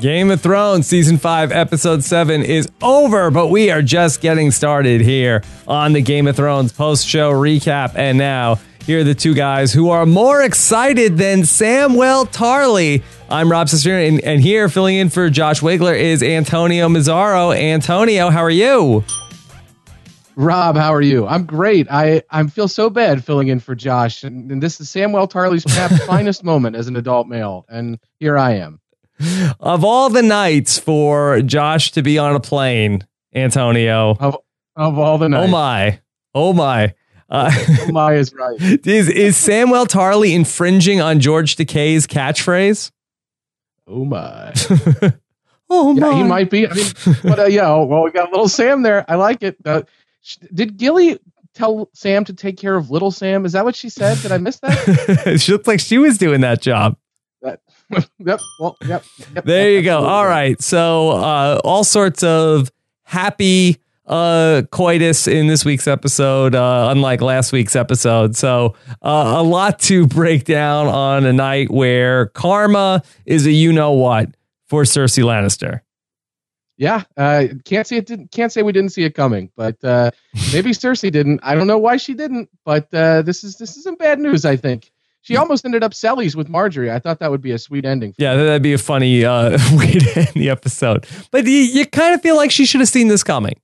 Game of Thrones season 5 episode 7 is over, but we are just getting started here on the Game of Thrones post-show recap and now here are the two guys who are more excited than Samwell Tarly. I'm Rob Sister, and, and here filling in for Josh Wigler is Antonio Mazzaro. Antonio, how are you? Rob, how are you? I'm great. I I feel so bad filling in for Josh, and, and this is Samwell Tarly's perhaps finest moment as an adult male, and here I am. Of all the nights for Josh to be on a plane, Antonio. Of, of all the nights. Oh my. Oh my. Uh, oh my is right. Is is Samwell Tarly infringing on George Takei's catchphrase? Oh my. oh yeah, my. he might be. I mean, but uh, yeah. Well, we got little Sam there. I like it. Uh, did Gilly tell Sam to take care of little Sam? Is that what she said? Did I miss that? she looked like she was doing that job. yep. Well, yep. yep There you go. All right. So, uh, all sorts of happy uh, coitus in this week's episode, uh, unlike last week's episode. So, uh, a lot to break down on a night where karma is a you know what for Cersei Lannister. Yeah, uh, can't see it. Didn't, can't say we didn't see it coming, but uh, maybe Cersei didn't. I don't know why she didn't, but uh, this is this isn't bad news. I think she almost ended up Sellies with Margaery. I thought that would be a sweet ending. Yeah, that'd be a funny uh, way to end the episode. But you, you kind of feel like she should have seen this coming.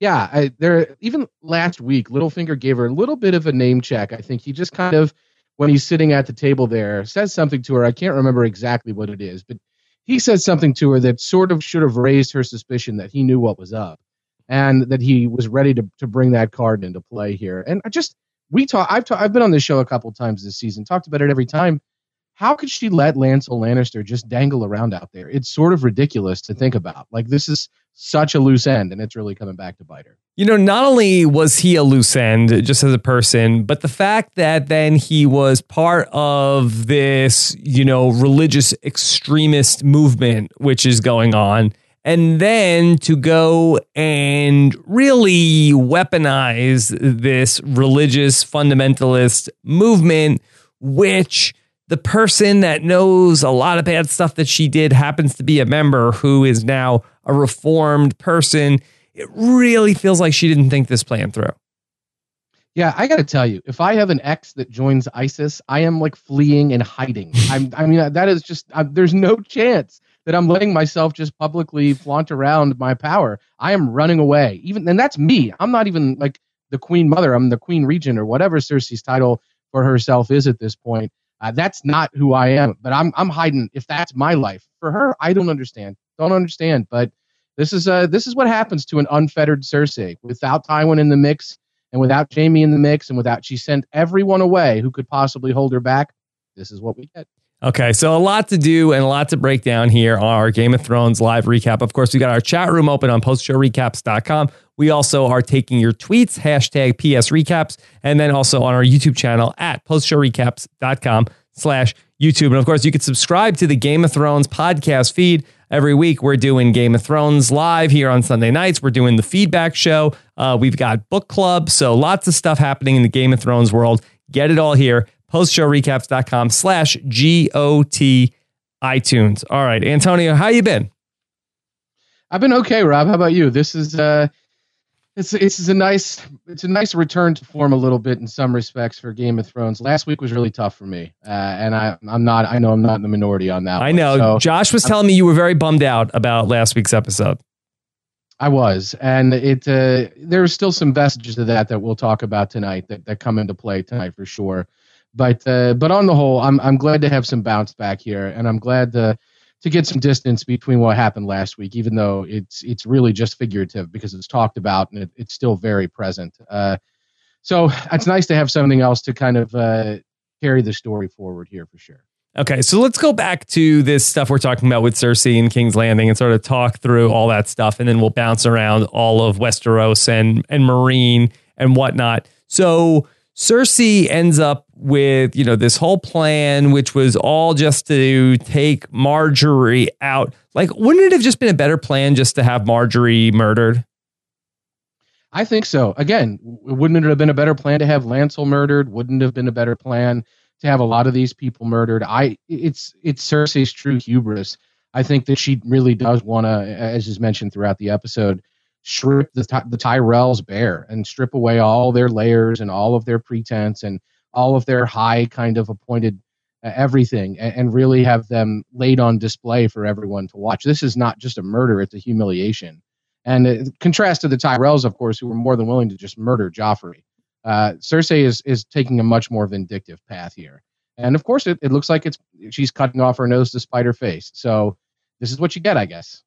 Yeah, I, there. Even last week, Littlefinger gave her a little bit of a name check. I think he just kind of, when he's sitting at the table there, says something to her. I can't remember exactly what it is, but he says something to her that sort of should have raised her suspicion that he knew what was up, and that he was ready to to bring that card into play here. And I just we talk. I've I've been on this show a couple times this season, talked about it every time. How could she let Lancel Lannister just dangle around out there? It's sort of ridiculous to think about. Like this is such a loose end, and it's really coming back to bite her. You know, not only was he a loose end just as a person, but the fact that then he was part of this, you know, religious extremist movement which is going on. And then to go and really weaponize this religious fundamentalist movement, which the person that knows a lot of bad stuff that she did happens to be a member who is now a reformed person. It really feels like she didn't think this plan through. Yeah, I got to tell you, if I have an ex that joins ISIS, I am like fleeing and hiding. I'm, I mean, that is just, I, there's no chance that I'm letting myself just publicly flaunt around my power. I am running away. Even, and that's me. I'm not even like the queen mother. I'm the queen regent or whatever Cersei's title for herself is at this point. Uh, that's not who I am. But I'm, I'm hiding. If that's my life for her, I don't understand. Don't understand. But this is, uh, this is what happens to an unfettered Cersei without Tywin in the mix and without Jaime in the mix, and without she sent everyone away who could possibly hold her back, this is what we get. Okay, so a lot to do and a lot to break down here on our Game of Thrones live recap. Of course, we got our chat room open on postshowrecaps.com. We also are taking your tweets, hashtag PS recaps, and then also on our YouTube channel at postshowrecaps.com slash YouTube. And of course, you can subscribe to the Game of Thrones podcast feed. Every week, we're doing Game of Thrones live here on Sunday nights. We're doing the feedback show. Uh, we've got book club. So lots of stuff happening in the Game of Thrones world. Get it all here. Postshowrecaps.com slash G-O-T iTunes. All right, Antonio, how you been? I've been okay, Rob. How about you? This is uh it's it's a nice it's a nice return to form a little bit in some respects for Game of Thrones. Last week was really tough for me, uh, and I I'm not I know I'm not in the minority on that. I one. know. So Josh was telling me you were very bummed out about last week's episode. I was, and it uh, there's still some vestiges of that that we'll talk about tonight that, that come into play tonight for sure. But uh, but on the whole, I'm I'm glad to have some bounce back here, and I'm glad to to get some distance between what happened last week, even though it's it's really just figurative because it's talked about and it, it's still very present. Uh, so it's nice to have something else to kind of uh, carry the story forward here for sure. Okay, so let's go back to this stuff we're talking about with Cersei and King's Landing and sort of talk through all that stuff, and then we'll bounce around all of Westeros and and Meereen and whatnot. So Cersei ends up with you know this whole plan, which was all just to take Margaery out. Like, wouldn't it have just been a better plan just to have Margaery murdered? I think so. Again, wouldn't it have been a better plan to have Lancel murdered? Wouldn't have been a better plan to have a lot of these people murdered? I it's it's Cersei's true hubris. I think that she really does want to, as is mentioned throughout the episode, strip the the Tyrells bare and strip away all their layers and all of their pretense and all of their high kind of appointed uh, everything and, and, really have them laid on display for everyone to watch. This is not just a murder; it's a humiliation. And uh, contrast to the Tyrells, of course, who were more than willing to just murder Joffrey. Uh, Cersei is is taking a much more vindictive path here, and of course, it, it looks like it's she's cutting off her nose to spite her face. So this is what you get, I guess.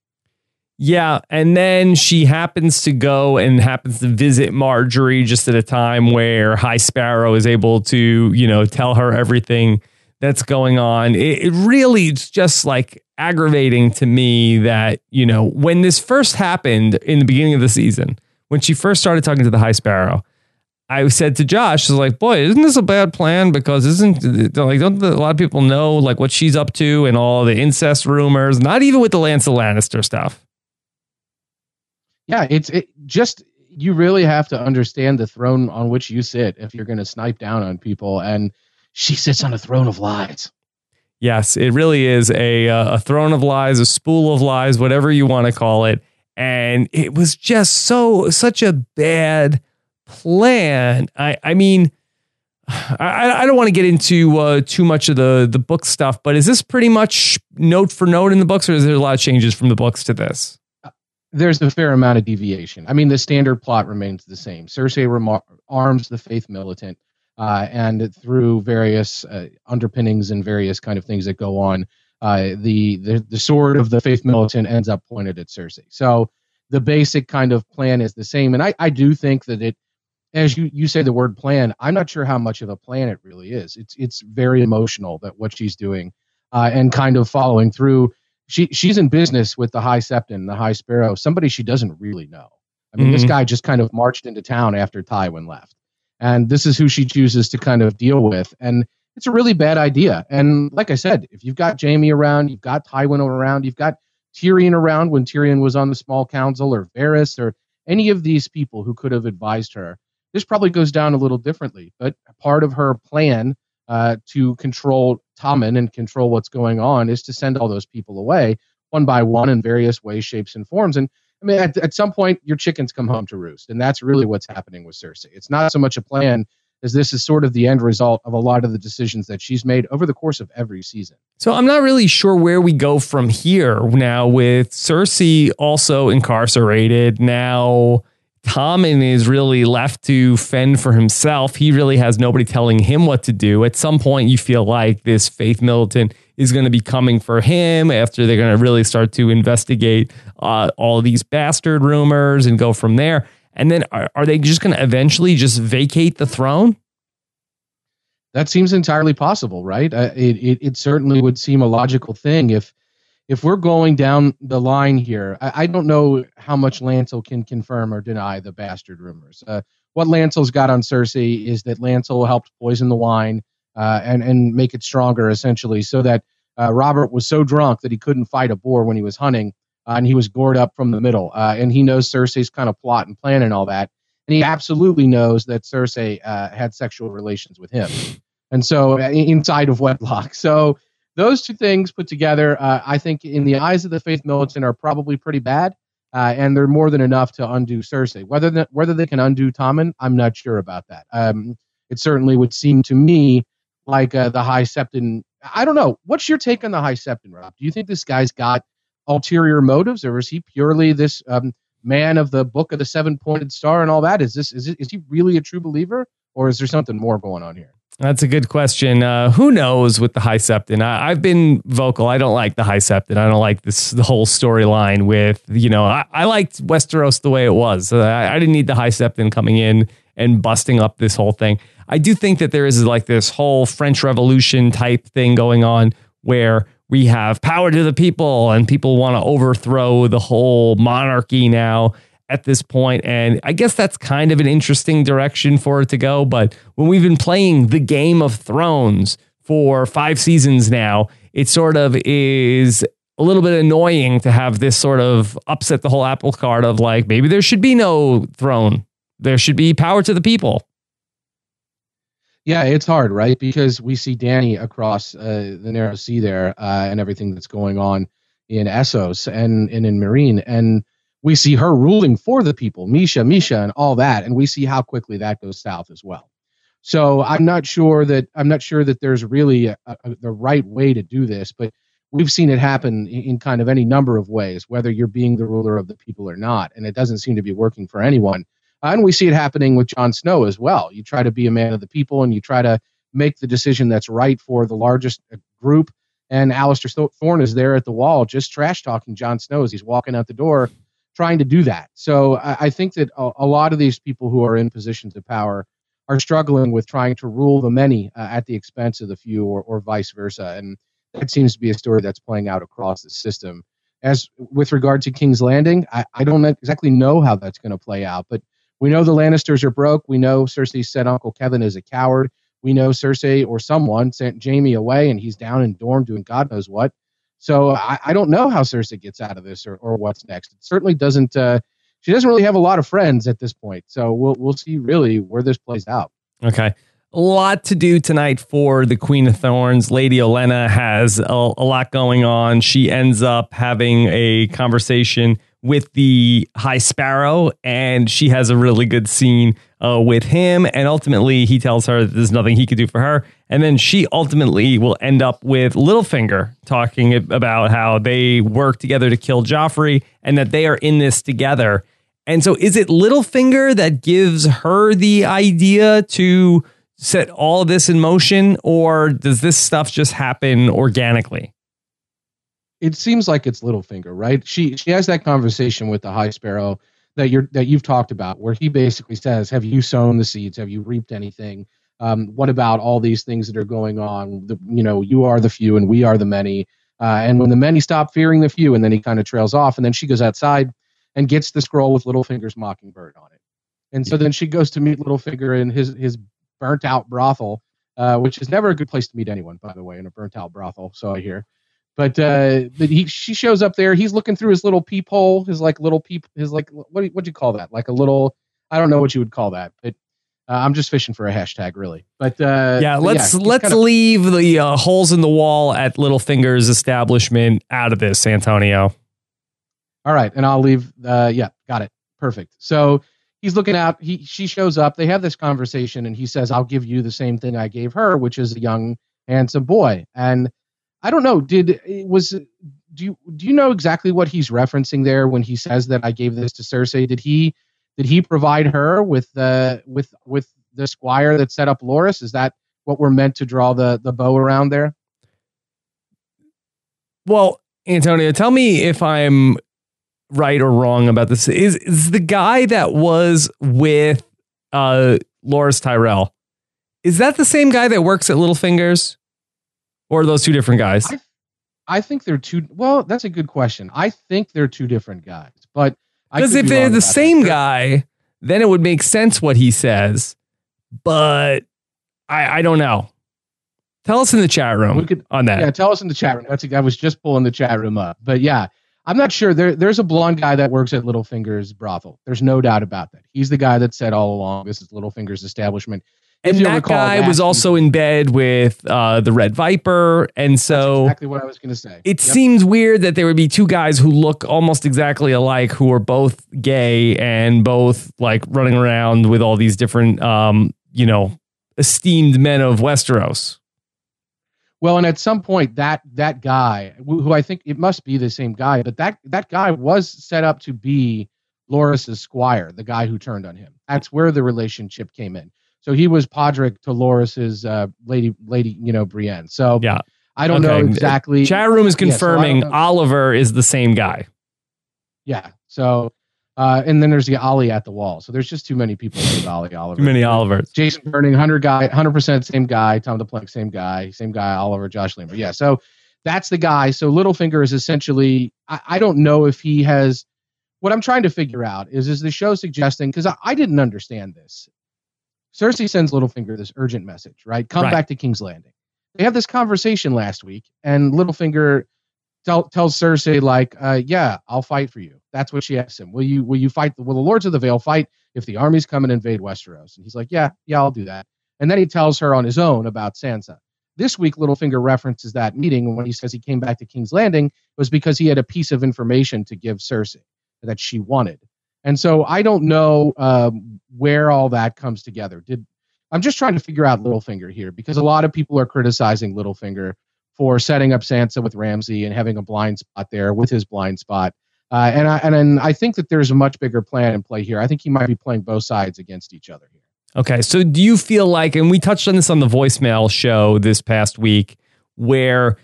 Yeah, and then she happens to go and happens to visit Margaery just at a time where High Sparrow is able to, you know, tell her everything that's going on. It, it really it's just like aggravating to me that, you know, when this first happened in the beginning of the season, when she first started talking to the High Sparrow, I said to Josh, I was like, boy, isn't this a bad plan? Because isn't like don't a lot of people know like what she's up to and all the incest rumors? Not even with the Lancel Lannister stuff. Yeah, it's it just you really have to understand the throne on which you sit if you're going to snipe down on people, and she sits on a throne of lies. Yes, it really is a uh, a throne of lies, a spool of lies, whatever you want to call it, and it was just so such a bad plan. I I mean, I, I don't want to get into uh, too much of the the book stuff, but is this pretty much note for note in the books, or is there a lot of changes from the books to this? There's a fair amount of deviation. I mean, the standard plot remains the same. Cersei rem- arms the faith militant, uh, and through various uh, underpinnings and various kind of things that go on, uh, the, the the sword of the faith militant ends up pointed at Cersei. So the basic kind of plan is the same, and I I do think that it as you you say the word plan, I'm not sure how much of a plan it really is. It's it's very emotional that what she's doing, uh, and kind of following through. She she's in business with the High Septon, the High Sparrow, somebody she doesn't really know. I mean, mm-hmm. this guy just kind of marched into town after Tywin left, and this is who she chooses to kind of deal with, and it's a really bad idea. And like I said, if you've got Jaime around, you've got Tywin around, you've got Tyrion around when Tyrion was on the small council, or Varys, or any of these people who could have advised her this probably goes down a little differently, but part of her plan uh, to control Tommen and control what's going on is to send all those people away one by one in various ways, shapes, and forms. And I mean, at, at some point, your chickens come home to roost, and that's really what's happening with Cersei. It's not so much a plan as this is sort of the end result of a lot of the decisions that she's made over the course of every season. So I'm not really sure where we go from here now with Cersei also incarcerated now Tommen is really left to fend for himself. He really has nobody telling him what to do. At some point, you feel like this faith militant is going to be coming for him after they're going to really start to investigate uh, all these bastard rumors and go from there. And then are, are they just going to eventually just vacate the throne? That seems entirely possible, right? Uh, it, it, it certainly would seem a logical thing if if we're going down the line here, I, I, don't know how much Lancel can confirm or deny the bastard rumors. Uh, what Lancel's got on Cersei is that Lancel helped poison the wine uh, and and make it stronger, essentially, so that uh, Robert was so drunk that he couldn't fight a boar when he was hunting, uh, and he was gored up from the middle. Uh, and he knows Cersei's kind of plot and plan and all that, and he absolutely knows that Cersei uh, had sexual relations with him, and so inside of wedlock. So those two things put together, uh, I think, in the eyes of the faith militant, are probably pretty bad, uh, and they're more than enough to undo Cersei. Whether the, whether they can undo Tommen, I'm not sure about that. Um, it certainly would seem to me like uh, the High Septon. I don't know. What's your take on the High Septon, Rob? Do you think this guy's got ulterior motives, or is he purely this um, man of the Book of the Seven Pointed Star and all that? Is this is it, is he really a true believer, or is there something more going on here? That's a good question. Uh, who knows with the High Septon? I, have been vocal. I don't like the High Septon. I don't like this the whole storyline with you know. I, I, liked Westeros the way it was. I, I, didn't need the High Septon coming in and busting up this whole thing. I do think that there is like this whole French Revolution type thing going on where we have power to the people and people want to overthrow the whole monarchy now at this point, and I guess that's kind of an interesting direction for it to go. But when we've been playing the Game of Thrones for five seasons now, it sort of is a little bit annoying to have this sort of upset the whole apple cart of like maybe there should be no throne, there should be power to the people. Yeah, it's hard, right? Because we see Dany across uh, the narrow sea there uh, and everything that's going on in Essos and, and in Meereen. And we see her ruling for the people, Mhysa, Mhysa, and all that. And we see how quickly that goes south as well. So I'm not sure that I'm not sure that there's really a, a, the right way to do this, but we've seen it happen in, in kind of any number of ways, whether you're being the ruler of the people or not, and it doesn't seem to be working for anyone. And we see it happening with Jon Snow as well. You try to be a man of the people, and you try to make the decision that's right for the largest uh, group. And Alliser Thorne is there at the wall, just trash talking Jon Snow as he's walking out the door, trying to do that. So I, I think that a, a, lot of these people who are in positions of power are struggling with trying to rule the many uh, at the expense of the few, or, or vice versa. And that seems to be a story that's playing out across the system. As with regard to King's Landing, I, I don't exactly know how that's going to play out, but we know the Lannisters are broke. We know Cersei said Uncle Kevin is a coward. We know Cersei or someone sent Jaime away and he's down in Dorne doing God knows what. So I, I don't know how Cersei gets out of this or, or what's next. It certainly doesn't. Uh, she doesn't really have a lot of friends at this point. So we'll we'll see really where this plays out. Okay. A lot to do tonight for the Queen of Thorns. Lady Olenna has a, a lot going on. She ends up having a conversation with the High Sparrow, and she has a really good scene uh, with him. And ultimately, he tells her that there's nothing he could do for her. And then she ultimately will end up with Littlefinger talking about how they work together to kill Joffrey and that they are in this together. And so, is it Littlefinger that gives her the idea to set all this in motion, or does this stuff just happen organically? It seems like it's Littlefinger, right? She she has that conversation with the High Sparrow that you're that you've talked about, where he basically says, "Have you sown the seeds? Have you reaped anything? Um, what about all these things that are going on? The, you know, you are the few and we are the many. Uh, and when the many stop fearing the few, and then he kind of trails off, and then she goes outside and gets the scroll with Littlefinger's mockingbird on it. And so then she goes to meet Littlefinger in his his burnt out brothel, uh, which is never a good place to meet anyone, by the way, in a burnt out brothel. So I hear. But uh, but he she shows up there. He's looking through his little peephole, his like little peep, his like what do what do you call that? Like a little I don't know what you would call that, but uh, I'm just fishing for a hashtag, really. But uh, yeah, let's yeah, let's kinda... leave the uh, holes in the wall at Littlefinger's establishment out of this, Antonio. All right, and I'll leave. Uh, yeah, got it. Perfect. So he's looking out. He she shows up. They have this conversation, and he says, "I'll give you the same thing I gave her, which is a young, handsome boy." And I don't know. Did was do you do you know exactly what he's referencing there when he says that I gave this to Cersei? Did he did he provide her with the with with the squire that set up Loras? Is that what we're meant to draw the the bow around there? Well, Antonio, tell me if I'm right or wrong about this. Is is the guy that was with uh Loras Tyrell? Is that the same guy that works at Littlefingers? Or are those two different guys? I, I think they're two well, that's a good question. I think they're two different guys. But because if be they're the same that. guy, then it would make sense what he says. But I I don't know. Tell us in the chat room we could, on that. Yeah, tell us in the chat room. That's I was just pulling the chat room up. But yeah, I'm not sure. There, there's a blonde guy that works at Littlefinger's brothel. There's no doubt about that. He's the guy that said all along this is Littlefinger's establishment. And that guy that, was also in bed with uh, the Red Viper, and so exactly what I was going to say. It yep. seems weird that there would be two guys who look almost exactly alike, who are both gay and both like running around with all these different, um, you know, esteemed men of Westeros. Well, and at some point, that that guy, who I think it must be the same guy, but that that guy was set up to be Loras's squire, the guy who turned on him. That's where the relationship came in. So he was Podrick to Loras's uh, lady, lady, you know, Brienne. So yeah, I don't okay. know exactly. Chat room is confirming yeah, so Oliver is the same guy. Yeah. So uh, and then there's the Ollie at the wall. So there's just too many people named Ollie Oliver. Too many Olivers. Jason Burning, 100 guy, 100% same guy. Tom DePlank, same guy. Same guy, Oliver, Josh Lambert. Yeah. So that's the guy. So Littlefinger is essentially, I, I don't know if he has, what I'm trying to figure out is, is the show suggesting, because I, I, didn't understand this. Cersei sends Littlefinger this urgent message, right? Come right. back to King's Landing. They have this conversation last week, and Littlefinger tell, tells Cersei like, uh, "Yeah, I'll fight for you." That's what she asks him. Will you will you fight? Will the Lords of the Vale fight if the armies come and invade Westeros? And he's like, "Yeah, yeah, I'll do that." And then he tells her on his own about Sansa. this week, Littlefinger references that meeting, when he says he came back to King's Landing, was because he had a piece of information to give Cersei that she wanted. And so I don't know um, where all that comes together. Did I'm just trying to figure out Littlefinger here because a lot of people are criticizing Littlefinger for setting up Sansa with Ramsay and having a blind spot there with his blind spot. Uh, and I and, and I think that there's a much bigger plan in play here. I think he might be playing both sides against each other here. Okay, so do you feel like, and we touched on this on the voicemail show this past week, where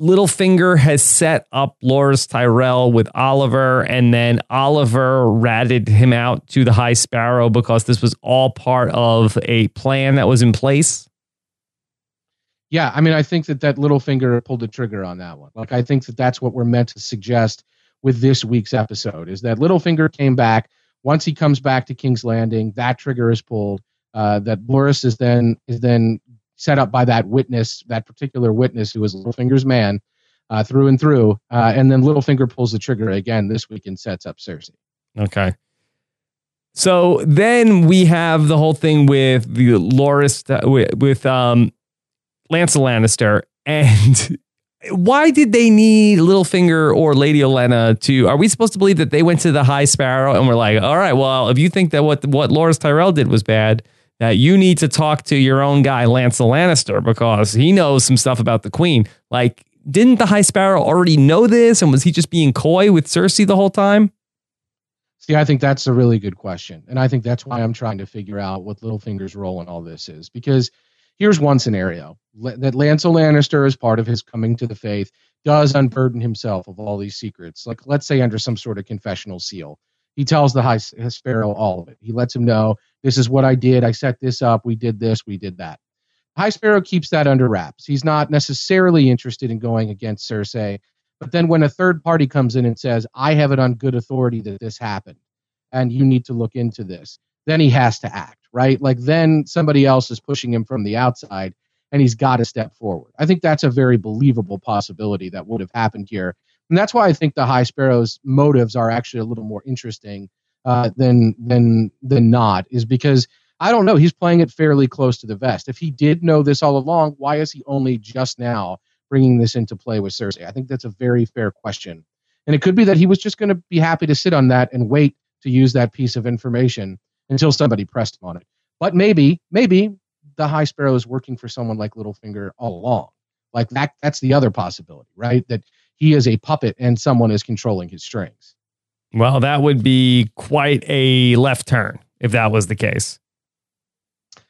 Littlefinger has set up Loras Tyrell with Oliver, and then Oliver ratted him out to the High Sparrow because this was all part of a plan that was in place? Yeah, I mean, I think that that Littlefinger pulled the trigger on that one. Like, I think that that's what we're meant to suggest with this week's episode is that Littlefinger came back. Once he comes back to King's Landing, that trigger is pulled. Uh, that Loras is then is then set up by that witness, that particular witness who was Littlefinger's man uh, through and through. Uh, and then Littlefinger pulls the trigger again this week and sets up Cersei. Okay. So then we have the whole thing with the Loras uh, with, with um, Lancel Lannister and why did they need Littlefinger or Lady Olenna to? Are we supposed to believe that they went to the High Sparrow and were like, all right, well, if you think that what what Loras Tyrell did was bad, that you need to talk to your own guy Lancel Lannister because he knows some stuff about the Queen. Like, didn't the High Sparrow already know this, and was he just being coy with Cersei the whole time? See, I think that's a really good question, and I think that's why I'm trying to figure out what Littlefinger's role in all this is because here's one scenario that Lancel Lannister, as part of his coming to the faith, does unburden himself of all these secrets. Like, let's say, under some sort of confessional seal. He tells the High Sparrow all of it. He lets him know, this is what I did. I set this up. We did this. We did that. High Sparrow keeps that under wraps. He's not necessarily interested in going against Cersei. But then when a third party comes in and says, I have it on good authority that this happened, and you need to look into this, then he has to act right? Like then somebody else is pushing him from the outside and he's got to step forward. I think that's a very believable possibility that would have happened here. And that's why I think the High Sparrow's motives are actually a little more interesting uh, than than than not, is because I don't know. He's playing it fairly close to the vest. If he did know this all along, why is he only just now bringing this into play with Cersei? I think that's a very fair question. And it could be that he was just going to be happy to sit on that and wait to use that piece of information until somebody pressed him on it. But maybe, maybe the High Sparrow is working for someone like Littlefinger all along. Like that, that's the other possibility, right? That he is a puppet and someone is controlling his strings. Well, that would be quite a left turn if that was the case.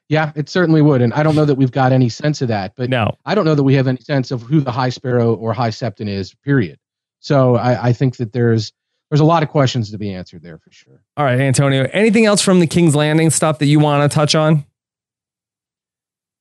Yeah, it certainly would. And I don't know that we've got any sense of that, but no, I don't know that we have any sense of who the High Sparrow or High Septon is, period. So I, I think that there's there's a lot of questions to be answered there for sure. All right, Antonio. Anything else from the King's Landing stuff that you want to touch on?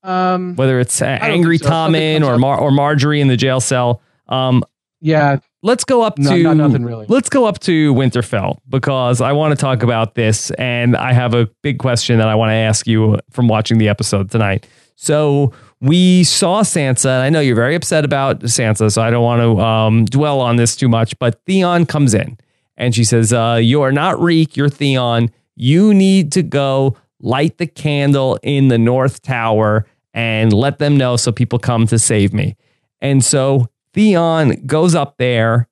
Um, Whether it's uh, angry so. Tommen or Mar- or Margaery in the jail cell. Um, yeah. Let's go up no, to nothing really. Let's go up to Winterfell because I want to talk about this, and I have a big question that I want to ask you from watching the episode tonight. So we saw Sansa, and I know you're very upset about Sansa, so I don't want to um, dwell on this too much. But Theon comes in and she says, uh, You are not Reek, you're Theon. You need to go light the candle in the North Tower and let them know so people come to save me. And so Theon goes up there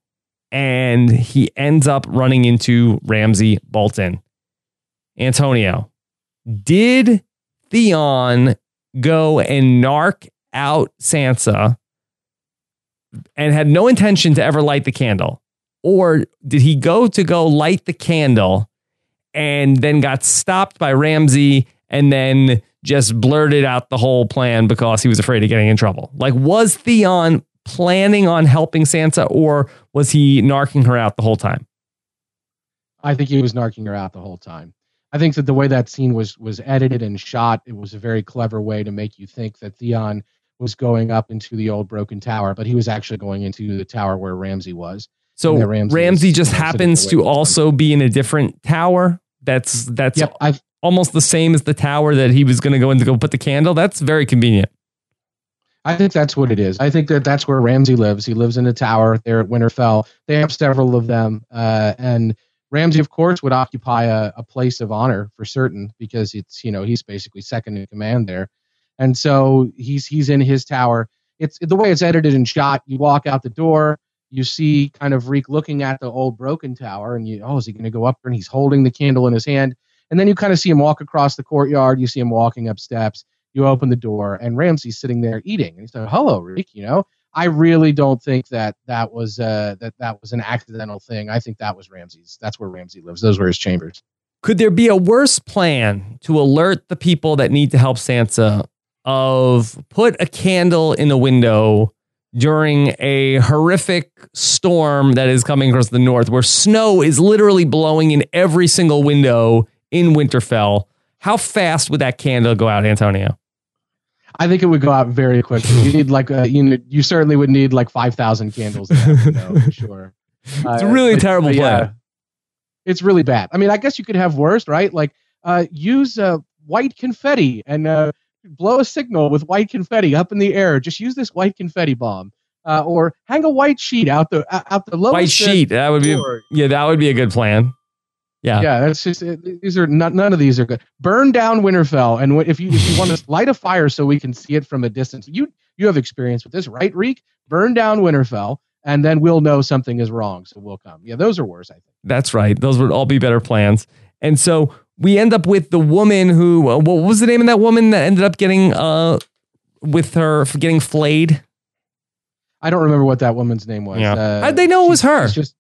and he ends up running into Ramsay Bolton. Antonio, did Theon go and narc out Sansa and had no intention to ever light the candle? Or did he go to go light the candle and then got stopped by Ramsay and then just blurted out the whole plan because he was afraid of getting in trouble? Like, was Theon planning on helping Sansa or was he narking her out the whole time? I think he was narking her out the whole time. I think that the way that scene was was edited and shot, it was a very clever way to make you think that Theon was going up into the old broken tower, but he was actually going into the tower where Ramsay was. So Ramsay, Ramsay just happens to also be in a different tower. That's that's yep, almost the same as the tower that he was going to go in to go put the candle. That's very convenient. I think that's what it is. I think that that's where Ramsay lives. He lives in a tower there at Winterfell. They have several of them, uh, and Ramsay, of course, would occupy a, a place of honor for certain because it's you know he's basically second in command there. and so he's he's in his tower. It's the way it's edited and shot. You walk out the door, you see kind of Reek looking at the old broken tower, and you oh is he going to go up there? And he's holding the candle in his hand, and then you kind of see him walk across the courtyard. You see him walking up steps. You open the door, and Ramsay's sitting there eating, and he said, "Hello, Reek." you know. I really don't think that that was uh, that that was an accidental thing. I think that was Ramsay's. That's where Ramsay lives. Those were his chambers. Could there be a worse plan to alert the people that need to help Sansa of put a candle in the window during a horrific storm that is coming across the north where snow is literally blowing in every single window in Winterfell? How fast would that candle go out, Antonio? I think it would go out very quickly. You need like a, you know, you certainly would need like five thousand candles window, for sure. It's a really but- terrible but plan. yeah, it's really bad. I mean, I guess you could have worse, right? Like uh, use uh, white confetti and uh, blow a signal with white confetti up in the air. Just use this white confetti bomb, uh, or hang a white sheet out the uh, out the lowest White uh, sheet. That would be door. yeah, that would be a good plan. Yeah. Yeah, that's just uh, these are not, none of these are good. Burn down Winterfell, and if you if you want to light a fire so we can see it from a distance, you you have experience with this, right, Reek? Burn down Winterfell, and then we'll know something is wrong, so we'll come. Yeah, those are worse, I think. That's right. Those would all be better plans. And so we end up with the woman who, uh, what was the name of that woman that ended up getting, uh, with her getting flayed? I don't remember what that woman's name was. Yeah. Uh, How'd they know it was her? Just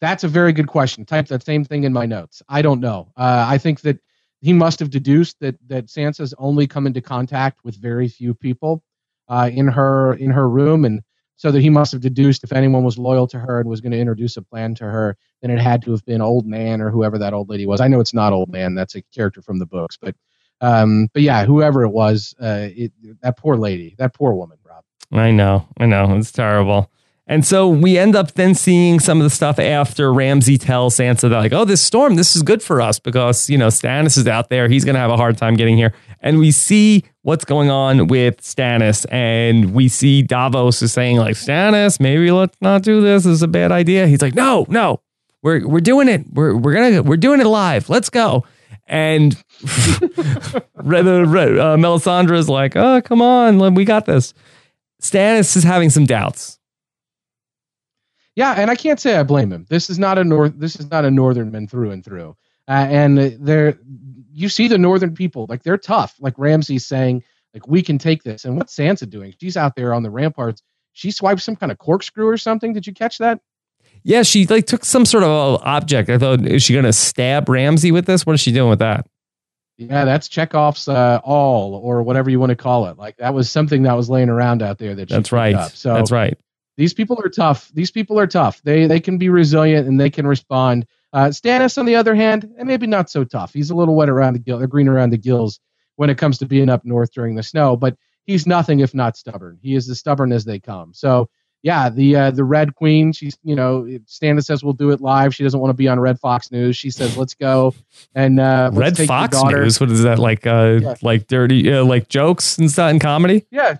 that's a very good question. Type that same thing in my notes. I don't know. Uh, I think that he must have deduced that that Sansa's only come into contact with very few people uh, in her in her room, and so that he must have deduced if anyone was loyal to her and was going to introduce a plan to her, then it had to have been Old Nan or whoever that old lady was. I know it's not Old Nan; that's a character from the books, but um, but yeah, whoever it was, uh, it, that poor lady, that poor woman, Rob. I know, I know, it's terrible. And so we end up then seeing some of the stuff after Ramsay tells Sansa that, like, oh, this storm, this is good for us because, you know, Stannis is out there. He's going to have a hard time getting here. And we see what's going on with Stannis. And we see Davos is saying, like, Stannis, maybe let's not do this. This is a bad idea. He's like, no, no, we're, we're doing it. We're, we're going to, we're doing it live. Let's go. And uh, Melisandre's like, oh, come on, we got this. Stannis is having some doubts. Yeah, and I can't say I blame him. This is not a north. This is not a northern man through and through. Uh, and they're you see the northern people like they're tough. Like Ramsay's saying, like we can take this. And what's Sansa doing? She's out there on the ramparts. She swiped some kind of corkscrew or something. Did you catch that? Yeah, she like took some sort of object. I thought, is she going to stab Ramsay with this? What is she doing with that? Yeah, that's Chekhov's uh, all or whatever you want to call it. Like that was something that was laying around out there that she That's right. Up. So That's right. These people are tough. These people are tough. They they can be resilient and they can respond. Uh, Stannis, on the other hand, and maybe not so tough. He's a little wet around the gill, green around the gills when it comes to being up north during the snow. But he's nothing if not stubborn. He is as stubborn as they come. So yeah, the uh, the Red Queen. She's you know Stannis says we'll do it live. She doesn't want to be on Red Fox News. She says let's go and uh, let's Red Fox. News. What is that like? Uh, Yeah. like dirty, uh, like jokes and stuff in comedy. Yeah,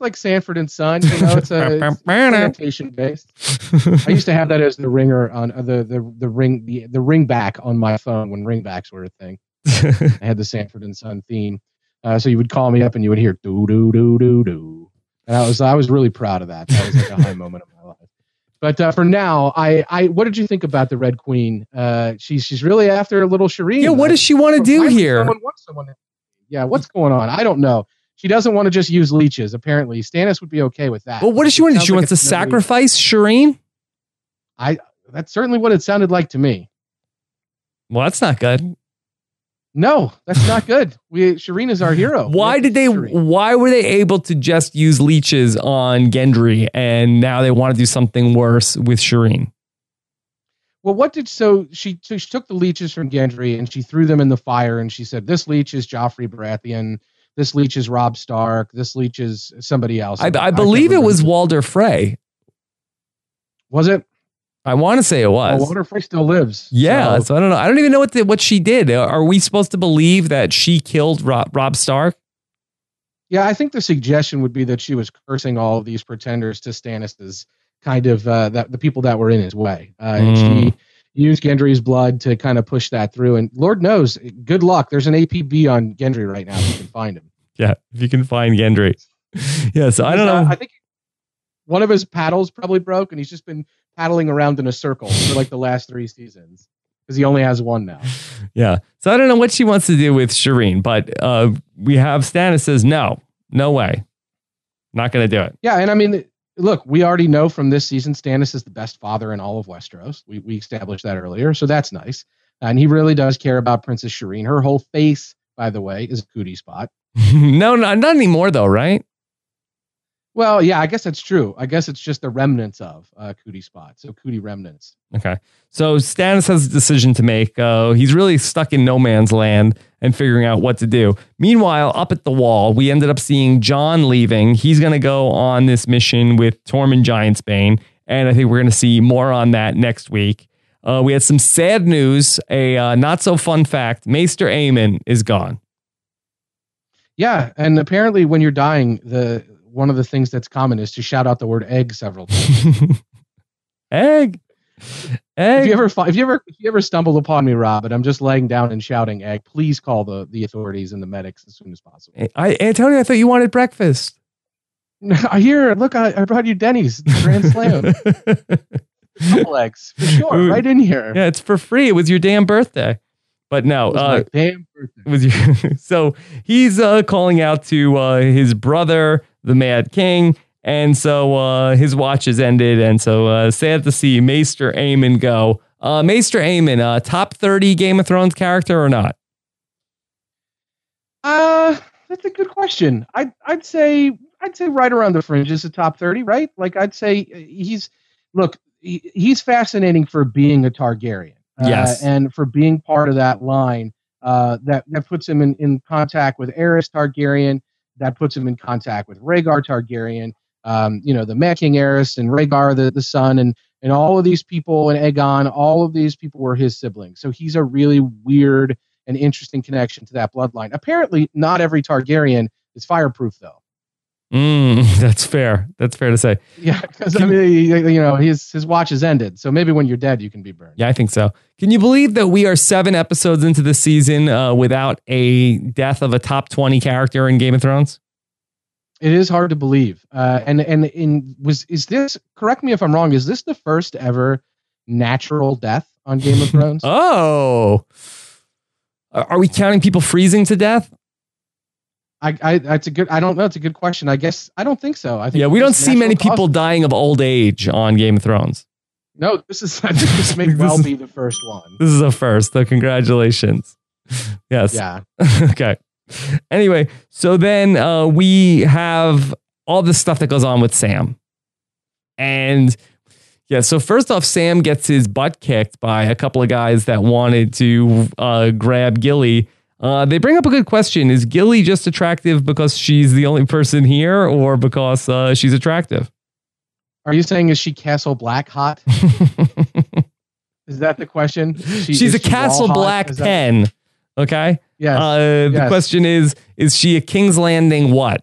it's like Sanford and Son. You know, it's a it's plantation based. I used to have that as the ringer on uh, the the the ring the the ring back on my phone when ringbacks were a thing. I had the Sanford and Son theme, uh, so you would call me up and you would hear do do do do do, and I was I was really proud of that. That was like a high moment of my life. But uh, for now, I I what did you think about the Red Queen? Uh, she's she's really after a little Shireen. yeah, what does she want to do here? Someone someone. Yeah, what's going on? I don't know. She doesn't want to just use leeches. Apparently, Stannis would be okay with that. Well, what does she want to do? She like wants to sacrifice Shireen? I. That's certainly what it sounded like to me. Well, that's not good. No, that's not good. We Shireen is our hero. Why did they? Shireen. Why were they able to just use leeches on Gendry, and now they want to do something worse with Shireen? Well, what did so she, so she took the leeches from Gendry and she threw them in the fire and she said, "This leech is Joffrey Baratheon. This leech is Robb Stark. This leech is somebody else." I, I can't believe it was. Walder Frey. Was it? I want to say it Well, was. Walder Frey still lives. yeah, so- so I don't know. I don't even know what the, what she did. Are we supposed to believe that she killed Rob, Robb Stark? Yeah, I think the suggestion would be that she was cursing all of these pretenders to Stannis's kind of uh, that the people that were in his way, uh, and Mm. she used Gendry's blood to kind of push that through. And Lord knows, good luck. There's an APB on Gendry right now. If you can find him. Yeah, if you can find Gendry. Yeah, so I don't know. uh, I think one of his paddles probably broke, and he's just been paddling around in a circle for like the last three seasons because he only has one now. Yeah. So I don't know what she wants to do with Shireen, but uh, we have Stannis says no, no way, not going to do it. Yeah, and I mean, look, we already know from this season Stannis is the best father in all of Westeros. We we established that earlier, so that's nice. And he really does care about Princess Shireen. Her whole face, by the way, is a cootie spot. no, not, not anymore though, right? Well, yeah, I guess that's true. I guess it's just the remnants of uh, cootie spot. So cootie remnants. Okay. So Stannis has a decision to make. Uh, he's really stuck in no man's land and figuring out what to do. Meanwhile, up at the wall, we ended up seeing Jon leaving. He's going to go on this mission with Tormund Giantsbane. And I think we're going to see more on that next week. Uh, we had some sad news, a uh, not so fun fact. Maester Aemon is gone. Yeah, and apparently when you're dying, the one of the things that's common is to shout out the word egg several times. Egg. Egg. if you ever if you ever if you ever stumble upon me, Rob, and I'm just laying down and shouting egg, please call the the authorities and the medics as soon as possible. I, Antonio, I thought you wanted breakfast. I hear. Look, I, I brought you Denny's Grand Slam. Couple eggs for sure, right in here. Yeah, it's for free. It was your damn birthday. But no, It was uh, damn birthday. was your, so he's uh, calling out to uh, his brother, the Mad King, and so uh, his watch has ended, and so uh, sad to see Maester Aemon go. Uh, Maester Aemon, uh, top thirty Game of Thrones character or not? Uh, that's a good question. I'd I'd say I'd say right around the fringes, the top thirty, right? Like I'd say uh, he's look, he, he's fascinating for being a Targaryen, uh, Yes. and for being part of that line. Uh, that that puts him in, in contact with Aerys Targaryen. That puts him in contact with Rhaegar Targaryen. Um, you know, the Mad King Aerys and Rhaegar, the the son, and and all of these people, and Aegon, all of these people were his siblings. So he's a really weird and interesting connection to that bloodline. Apparently, not every Targaryen is fireproof, though. Mm, that's fair. That's fair to say. Yeah, because I mean, you know, his his watch is ended. So maybe when you're dead, you can be burned. Yeah, I think so. Can you believe that we are seven episodes into the season uh, without a death of a top twenty character in Game of Thrones? It is hard to believe. Uh, and and in was is this? Correct me if I'm wrong. Is this the first ever natural death on Game of Thrones? Oh, are we counting people freezing to death? I, I that's a good. I don't know. It's a good question. I guess I don't think so. I think Yeah, we don't see many people dying of old age on Game of Thrones. No, this is. I think this may This well is- be the first one. This is a first, so congratulations. Yes. Yeah. okay. Anyway, so then uh, we have all the stuff that goes on with Sam. And yeah, so first off, Sam gets his butt kicked by a couple of guys that wanted to uh, grab Gilly. Uh, they bring up a good question. Is Gilly just attractive because she's the only person here or because uh, she's attractive? Are you saying is she Castle Black hot? is that the question? She, she's a she Castle? Black that- 10. Okay. Yes. Uh, the Yes. question is Is she a King's Landing what?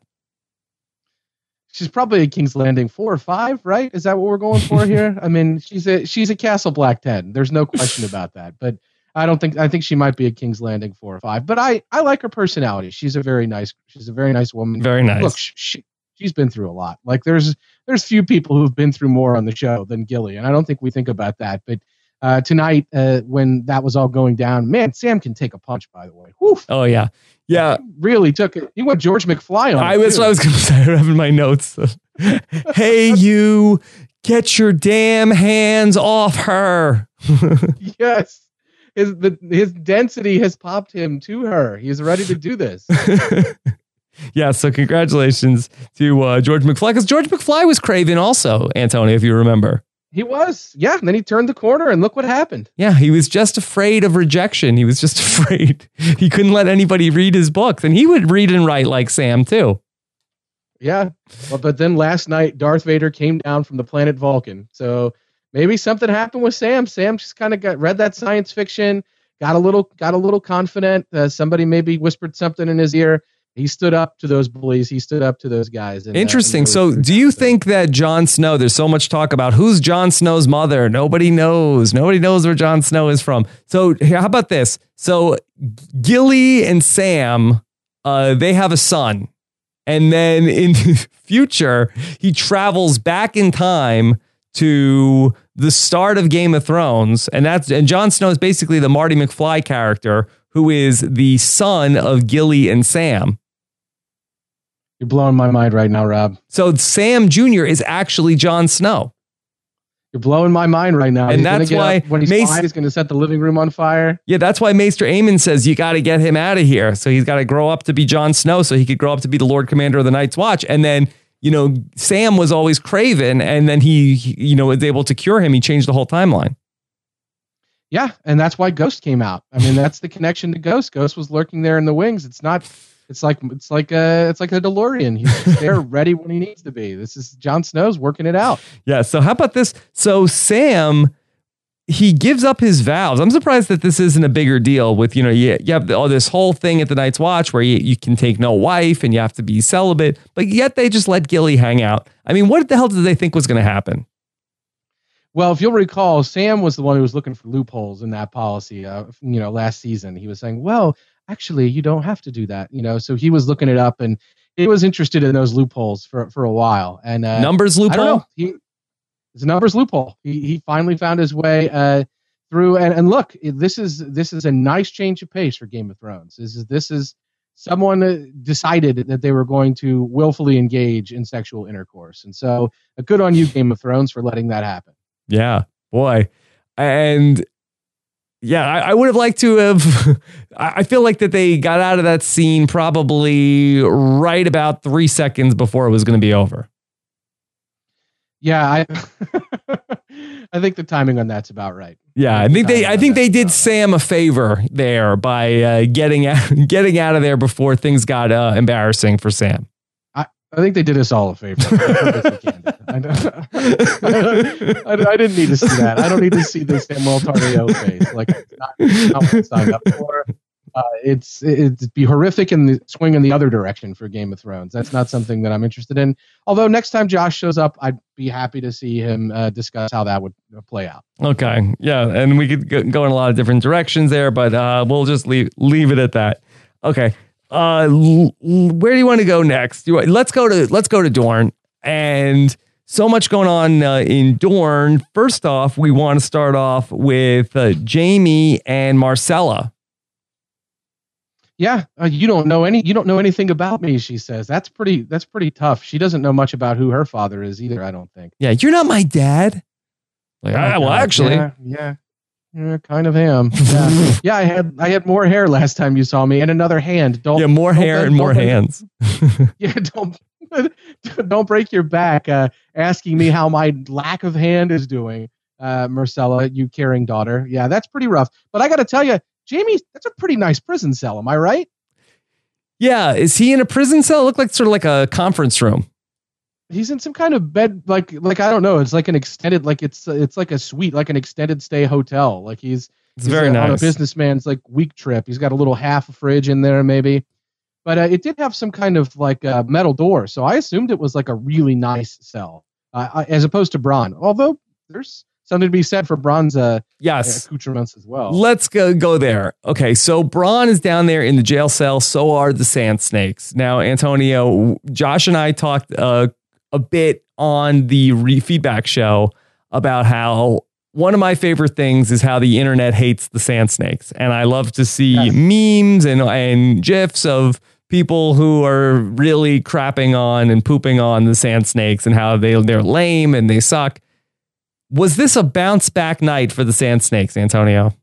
she's probably a King's Landing four or five, right? Is that what we're going for here? I mean, she's a she's a Castle Black ten. There's no question about that. But I don't think I think she might be a King's Landing four or five. But I I like her personality. She's a very nice she's a very nice woman. Very nice. Look, she, she she's been through a lot. Like there's there's few people who've been through more on the show than Gilly, and I don't think we think about that. But uh, tonight, uh, when that was all going down, man, Sam can take a punch. By the way, Whew, Oh, yeah. Yeah. really took it. He went George McFly on. I was. I was going to say. I have in my notes. hey, you, get your damn hands off her. yes. His the, his density has popped him to her. He's ready to do this. yeah. So congratulations to uh, George McFly because George McFly was Craven also, Antonio, if you remember. he was. Yeah. And then he turned the corner and look what happened. Yeah, he was just afraid of rejection. He was just afraid. He couldn't let anybody read his books, and he would read and write like Sam too. Yeah. Well, but then last night, Darth Vader came down from the planet Vulcan. So maybe something happened with Sam. Sam just kind of got read that science fiction, got a little got a little confident. Uh, somebody maybe whispered something in his ear. He stood up to those bullies. He stood up to those guys. And, uh, Interesting. and So, do you think that Jon Snow? There's so much talk about who's Jon Snow's mother. Nobody knows. Nobody knows where Jon Snow is from. So, how about this? So, Gilly and Sam uh, they have a son. And then in the future, he travels back in time to the start of Game of Thrones. And that's and Jon Snow is basically the Marty McFly character who is the son of Gilly and Sam. You're blowing my mind right now, Rob. So Sam Jr. is actually Jon Snow. You're blowing my mind right now. And He's that's why when he's Mace- fine, he's going to set the living room on fire. Yeah, that's why Maester Aemon says you got to get him out of here. So he's got to grow up to be Jon Snow, so he could grow up to be the Lord Commander of the Night's Watch. And then you know Sam was always Craven, and then he, he, you know was able to cure him. He changed the whole timeline. Yeah, and that's why Ghost came out. I mean, that's the connection to Ghost. Ghost was lurking there in the wings. It's not. It's like it's like a it's like a DeLorean. He's there, ready when he needs to be. This is Jon Snow's working it out. Yeah. So how about this? So Sam, he gives up his vows. I'm surprised that this isn't a bigger deal. With you know, you, you have all this whole thing at the Night's Watch where you, you can take no wife and you have to be celibate, but yet they just let Gilly hang out. I mean, what the hell did they think was going to happen? Well, if you'll recall, Sam was the one who was looking for loopholes in that policy. Uh, you know, last season he was saying, "Well, actually, you don't have to do that." You know, so he was looking it up and he was interested in those loopholes for for a while. And uh, Numbers loophole. It's a numbers loophole. He he finally found his way uh, through. And, and look, this is this is a nice change of pace for Game of Thrones. This is this is someone decided that they were going to willfully engage in sexual intercourse, and so good on you, Game of Thrones, for letting that happen. Yeah, boy. And yeah, I, I would have liked to have. I feel like that they got out of that scene probably right about three seconds before it was going to be over. Yeah, I I think the timing on that's about right. Yeah, I think they. I think they did Sam a favor there by uh, getting out, getting out of there before things got uh, embarrassing for Sam. I think they did us all a favor. To be perfectly candid. I, I, I didn't need to see that. I don't need to see this Samuel Tardio face. Like, it's not, not what I signed up for. Uh, it's it'd be horrific in the swing in the other direction for Game of Thrones. That's not something that I'm interested in. Although next time Josh shows up, I'd be happy to see him uh, discuss how that would uh, play out. Okay, yeah, and we could go- in a lot of different directions there, but uh, we'll just leave leave it at that. Okay, uh, l- l- where do you want to go next? You, let's go to let's go to Dorne, and so much going on uh, in Dorne. First off, we want to start off with uh, Jaime and Myrcella. Yeah, uh, you don't know any. You don't know anything about me. She says that's pretty. That's pretty tough. She doesn't know much about who her father is either. I don't think. Yeah, you're not my dad. Like, Oh, ah, well, actually, yeah, yeah, yeah, kind of am. Yeah. yeah, I had I had more hair last time you saw me, and another hand. Don't yeah, more don't hair break- and more don't break- hands. Yeah, don't don't break your back uh, asking me how my lack of hand is doing, uh, Myrcella, you caring daughter. Yeah, that's pretty rough. But I got to tell you, Jaime, that's a pretty nice prison cell. Am I right? Yeah, is he in a prison cell? It looked like sort of like a conference room. He's in some kind of bed, like like I don't know. It's like an extended, like it's it's like a suite, like an extended stay hotel. Like he's It's he's very uh, on a businessman's like week trip. He's got a little half a fridge in there, maybe. But uh, it did have some kind of like uh, metal door, so I assumed it was like a really nice cell, uh, as opposed to Bronn. Although there's something to be said for Bronn's uh, Yes. accoutrements as well. Let's go go there. Okay, so Bronn is down there in the jail cell. So are the Sand Snakes. Now, Antonio, Josh, and I talked uh, a bit on the re- feedback show about how one of my favorite things is how the internet hates the Sand Snakes, and I love to see Yes. memes and and gifs of people who are really crapping on and pooping on the Sand Snakes and how they they're lame and they suck. Was this a bounce back night for the Sand Snakes, Antonio?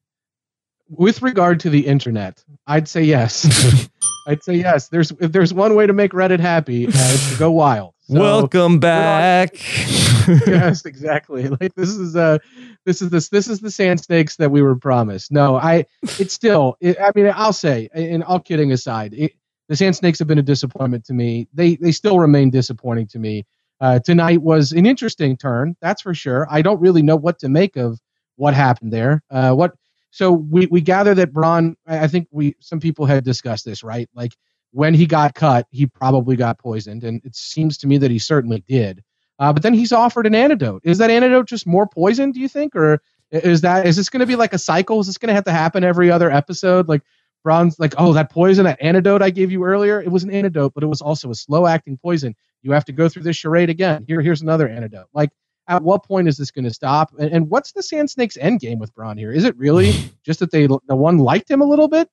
With regard to the internet, I'd say yes. I'd say yes. There's if there's one way to make Reddit happy, uh, it's to go wild. So- Welcome back. yes, exactly. Like this is uh this is this this is the sand snakes that we were promised. No, I it's still it, I mean I'll say and all kidding aside, it, the sand snakes have been a disappointment to me. They they still remain disappointing to me. Uh, tonight was an interesting turn, that's for sure. I don't really know what to make of what happened there. Uh, what so we we gather that Bronn. I think we some people had discussed this, right? Like when he got cut, he probably got poisoned, and it seems to me that he certainly did. Uh, but then he's offered an antidote. Is that antidote just more poison? Do you think, or is that is this going to be like a cycle? Is this going to have to happen every other episode? Like Bronn's like, oh, that poison, that antidote I gave you earlier, it was an antidote, but it was also a slow acting poison. You have to go through this charade again. Here, here's another antidote. Like, at what point is this going to stop? And, and, what's the Sand Snake's end game with Bronn here? Is it really just that they the one liked him a little bit?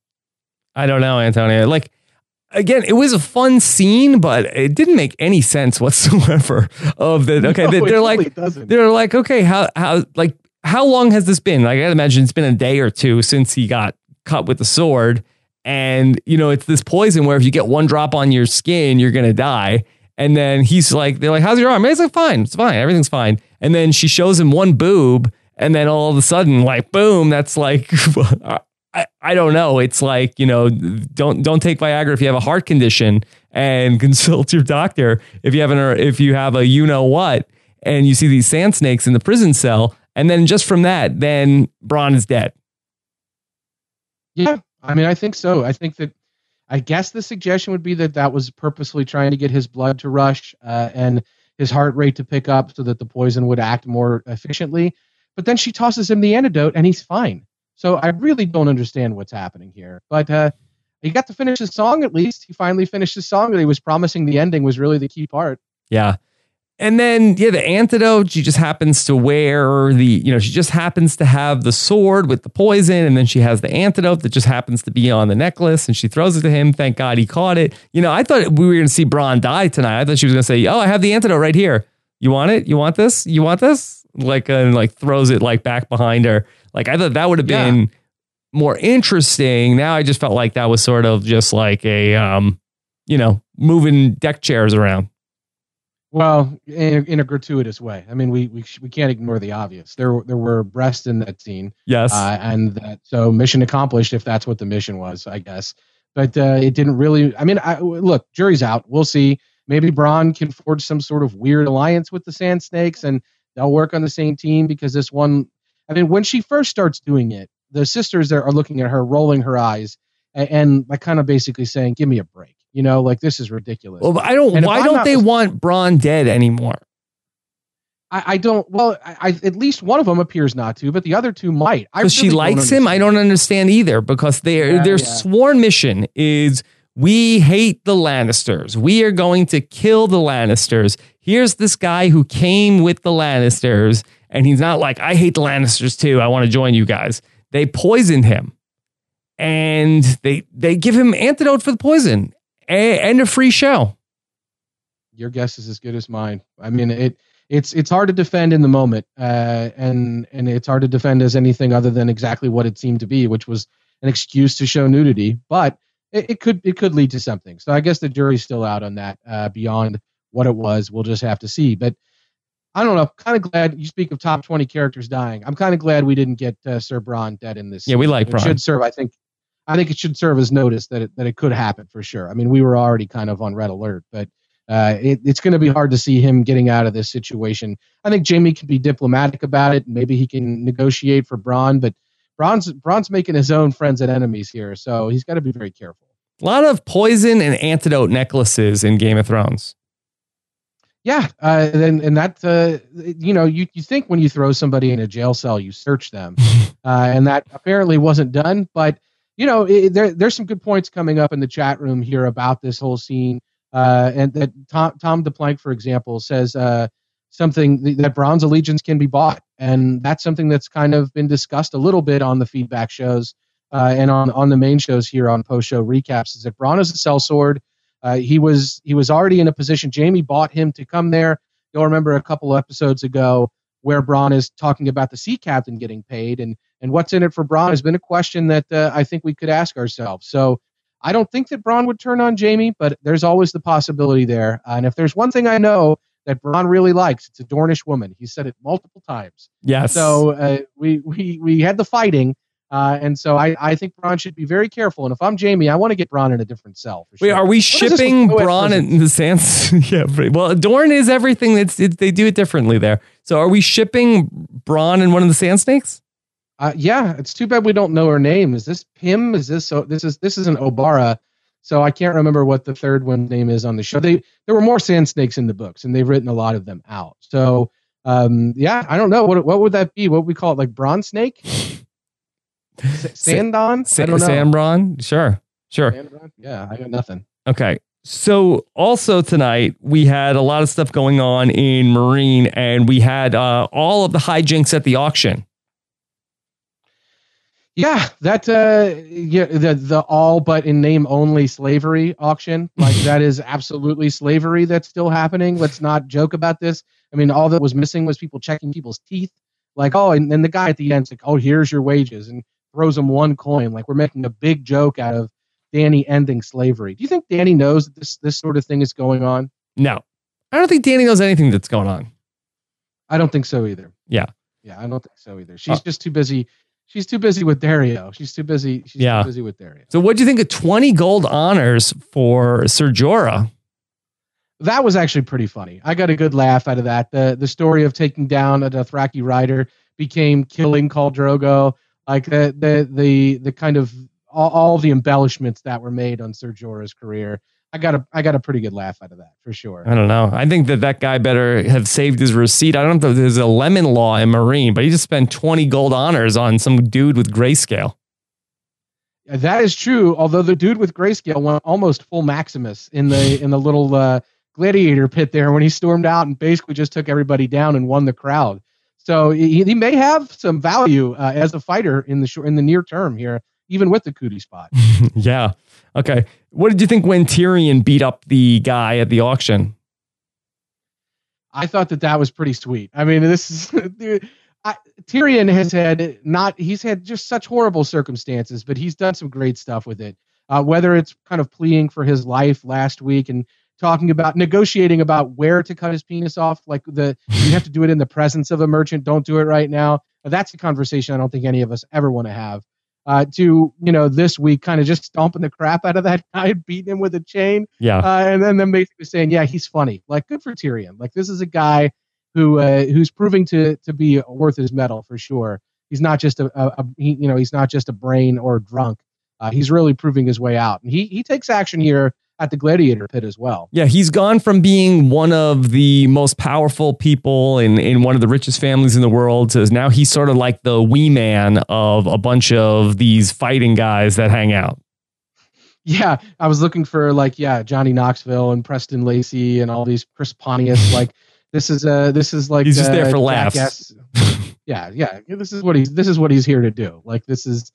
I don't know, Antonio. Like again, it was a fun scene, but it didn't make any sense whatsoever. Of the okay, no, they're like doesn't. they're like okay, how how like how long has this been? Like I imagine it's been a day or two since he got cut with the sword, and you know it's this poison where if you get one drop on your skin, you're gonna die. And then he's like, they're like, how's your arm? And he's like, fine, it's fine, everything's fine. And then she shows him one boob, and then all of a sudden, like, boom, that's like I, I don't know. It's like, you know, don't don't take Viagra if you have a heart condition and consult your doctor if you have an if you have a you know what and you see these sand snakes in the prison cell and then just from that then Bronn is dead. Yeah, I mean I think so. I think that I guess the suggestion would be that that was purposely trying to get his blood to rush uh, and his heart rate to pick up so that the poison would act more efficiently. But then she tosses him the antidote and he's fine. So I really don't understand what's happening here. But uh, he got to finish his song at least. He finally finished his song that he was promising the ending was really the key part. Yeah. And then, yeah, the antidote, she just happens to wear the, you know, she just happens to have the sword with the poison. And then she has the antidote that just happens to be on the necklace and she throws it to him. Thank God he caught it. You know, I thought we were going to see Bronn die tonight. I thought she was going to say, Oh, I have the antidote right here. You want it? You want this? You want this? Like, uh, and like throws it like back behind her. Like I thought that would have yeah. been more interesting. Now I just felt like that was sort of just like a um, you know, moving deck chairs around. Well, in, in a gratuitous way. I mean, we, we we can't ignore the obvious. There there were breasts in that scene. Yes. Uh, and that so mission accomplished if that's what the mission was, I guess. But uh, it didn't really. I mean, I, look, jury's out. We'll see. Maybe Bronn can forge some sort of weird alliance with the Sand Snakes, and they'll work on the same team because this one I mean, when she first starts doing it, the sisters there are looking at her, rolling her eyes, and, and like kind of basically saying, "Give me a break." You know, like this is ridiculous. Well, I don't. And why don't they want Bronn dead anymore? I, I don't. Well, I, I, at least one of them appears not to, but the other two might. Because really she likes him. I don't understand either. Because their yeah, their yeah. sworn mission is we hate the Lannisters. We are going to kill the Lannisters. Here's this guy who came with the Lannisters and he's not like, I hate the Lannisters too. I want to join you guys. They poisoned him and they they give him antidote for the poison and a free show. Your guess is as good as mine. I mean, it it's it's hard to defend in the moment, uh, and and it's hard to defend as anything other than exactly what it seemed to be, which was an excuse to show nudity. But it, it could it could lead to something. So I guess the jury's still out on that. Uh, beyond what it was, we'll just have to see. But I don't know. Kind of glad you speak of top twenty characters dying. I'm kind of glad we didn't get uh, Sir Bronn dead in this. Yeah, we like it Bronn. Should serve. I think. I think it should serve as notice that it, that it could happen for sure. I mean, we were already kind of on red alert, but uh, it, it's going to be hard to see him getting out of this situation. I think Jaime can be diplomatic about it. Maybe he can negotiate for Bronn, but Bronn's Bronn's making his own friends and enemies here, so he's got to be very careful. A lot of poison and antidote necklaces in Game of Thrones. Yeah, uh, and and that uh, you know you you think when you throw somebody in a jail cell you search them, uh, and that apparently wasn't done. But you know it, there there's some good points coming up in the chat room here about this whole scene, uh, and that Tom Tom DePlank, for example, says uh, something that Bronn's allegiance can be bought, and that's something that's kind of been discussed a little bit on the feedback shows uh, and on on the main shows here on post show recaps. Is that Bronn is a sellsword uh, he was he was already in a position. Jaime bought him to come there. You'll remember a couple episodes ago where Bronn is talking about the sea captain getting paid and and what's in it for Bronn has been a question that uh, I think we could ask ourselves. So I don't think that Bronn would turn on Jaime, but there's always the possibility there. Uh, and if there's one thing I know that Bronn really likes, it's a Dornish woman. He said it multiple times. Yes. So uh, we we we had the fighting, uh, and so I, I think Bronn should be very careful. And if I'm Jaime, I want to get Bronn in a different cell. Sure. Wait, are we what shipping Bronn in the sense? yeah. Well, Dorne is everything. That's it, they do it differently there. So are we shipping Bronn in one of the Sand Snakes? Uh, yeah, it's too bad we don't know her name. Is this Pim? Is this so? This is this is an Obara. So I can't remember what the third one name is on the show. They there were more sand snakes in the books, and they've written a lot of them out. So um, yeah, I don't know what what would that be? What would we call it? Like bronze snake? Sandon? Sa- Sambron? Sure. Sure. Sandron? Yeah, I got nothing. Okay. So also tonight we had a lot of stuff going on in Meereen, and we had uh, all of the hijinks at the auction. Yeah, that uh, yeah, the the all but in name only slavery auction, like that is absolutely slavery that's still happening. Let's not joke about this. I mean, all that was missing was people checking people's teeth. Like, oh, and then the guy at the end's like, oh, here's your wages, and throws him one coin. Like we're making a big joke out of Dany ending slavery. Do you think Dany knows that this this sort of thing is going on? No, I don't think Dany knows anything that's going on. I don't think so either. Yeah, yeah, I don't think so either. She's uh, just too busy she's too busy with Daario. She's too busy. She's yeah. too busy with Daario. So what do you think of 20 gold honors for Ser Jorah? That was actually pretty funny. I got a good laugh out of that. The the story of taking down a Dothraki rider became killing Khal Drogo. Like the the the the kind of all, all the embellishments that were made on Ser Jorah's career I got a I got a pretty good laugh out of that for sure. I don't know. I think that that guy better have saved his receipt. I don't know if there's a lemon law in Meereen, but he just spent 20 gold honors on some dude with grayscale. That is true. Although the dude with grayscale went almost full Maximus in the in the little uh, gladiator pit there when he stormed out and basically just took everybody down and won the crowd. So he, he may have some value uh, as a fighter in the short, in the near term here, even with the cootie spot. yeah. Okay. What did you think when Tyrion beat up the guy at the auction? I thought that that was pretty sweet. I mean, this is I, Tyrion has had not he's had just such horrible circumstances, but he's done some great stuff with it. Uh, whether it's kind of pleading for his life last week and talking about negotiating about where to cut his penis off, like the you have to do it in the presence of a merchant. Don't do it right now. That's a conversation I don't think any of us ever want to have uh, to you know this week kind of just stomping the crap out of that guy, beating him with a chain. Yeah, uh, and then them basically saying, yeah, he's funny. Like good for Tyrion. Like this is a guy who uh, who's proving to to be worth his medal for sure. He's not just a, a, a he, you know he's not just a brain or a drunk. Uh, he's really proving his way out, and he he takes action here at the Gladiator Pit as well. Yeah, he's gone from being one of the most powerful people in, in one of the richest families in the world to now he's sort of like the wee man of a bunch of these fighting guys that hang out. Yeah, I was looking for like yeah Johnny Knoxville and Preston Lacy and all these Chris Pontius. like this is uh this is like he's just uh, there for laughs. yeah, yeah. This is what he's this is what he's here to do. Like this is.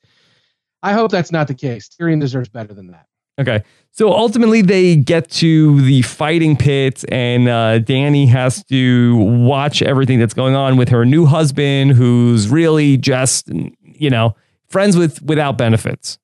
I hope that's not the case. Tyrion deserves better than that. Okay. So ultimately, they get to the fighting pit, and uh, Dany has to watch everything that's going on with her new husband, who's really just, you know, friends with without benefits.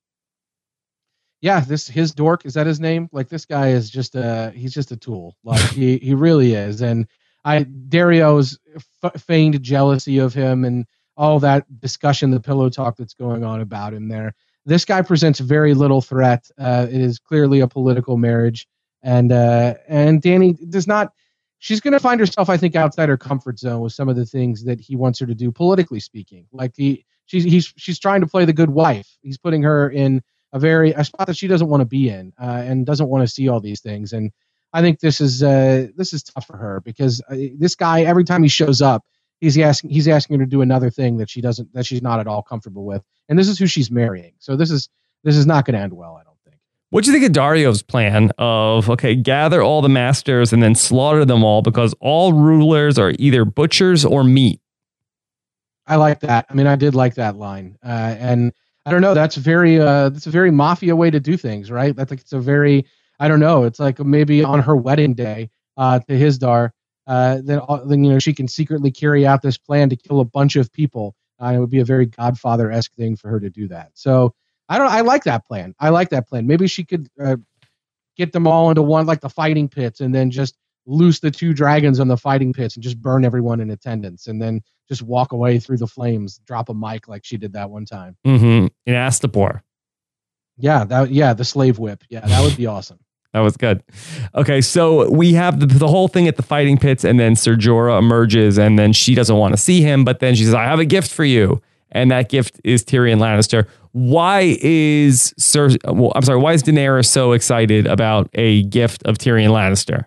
Yeah, this Hizdahr is that his name? Like this guy is just a he's just a tool. Like he he really is. And I Daario's f- feigned jealousy of him and all that discussion, the pillow talk that's going on about him there this guy presents very little threat. Uh, it is clearly a political marriage, and uh, and Dany does not. She's going to find herself, I think, outside her comfort zone with some of the things that he wants her to do, politically speaking. Like he, she's he's she's trying to play the good wife. He's putting her in a very a spot that she doesn't want to be in, uh, and doesn't want to see all these things. And I think this is uh, this is tough for her because uh, this guy, every time he shows up, he's asking he's asking her to do another thing that she doesn't that she's not at all comfortable with. And this is who she's marrying. So this is this is not going to end well i don't think. What do you think of Daario's plan of okay gather all the masters and then slaughter them all because all rulers are either butchers or meat? I like that. I mean i did like that line. Uh, and i don't know that's very uh that's a very mafia way to do things right? That's like it's a very i don't know it's like maybe on her wedding day uh to Hizdahr uh, then, then you know she can secretly carry out this plan to kill a bunch of people. Uh, it would be a very Godfather esque thing for her to do that. So I don't. I like that plan. I like that plan. Maybe she could uh, get them all into one, like the fighting pits, and then just loose the two dragons on the fighting pits and just burn everyone in attendance, and then just walk away through the flames, drop a mic like she did that one time. Mm-hmm. In Astapor. Yeah, that. Yeah, the slave whip. Yeah, that would be awesome. That was good. Okay, so we have the, the, whole thing at the fighting pits, and then Ser Jorah emerges, and then she doesn't want to see him, but then she says, "I have a gift for you," and that gift is Tyrion Lannister. Why is Sir? Well, I'm sorry. Why is Daenerys so excited about a gift of Tyrion Lannister?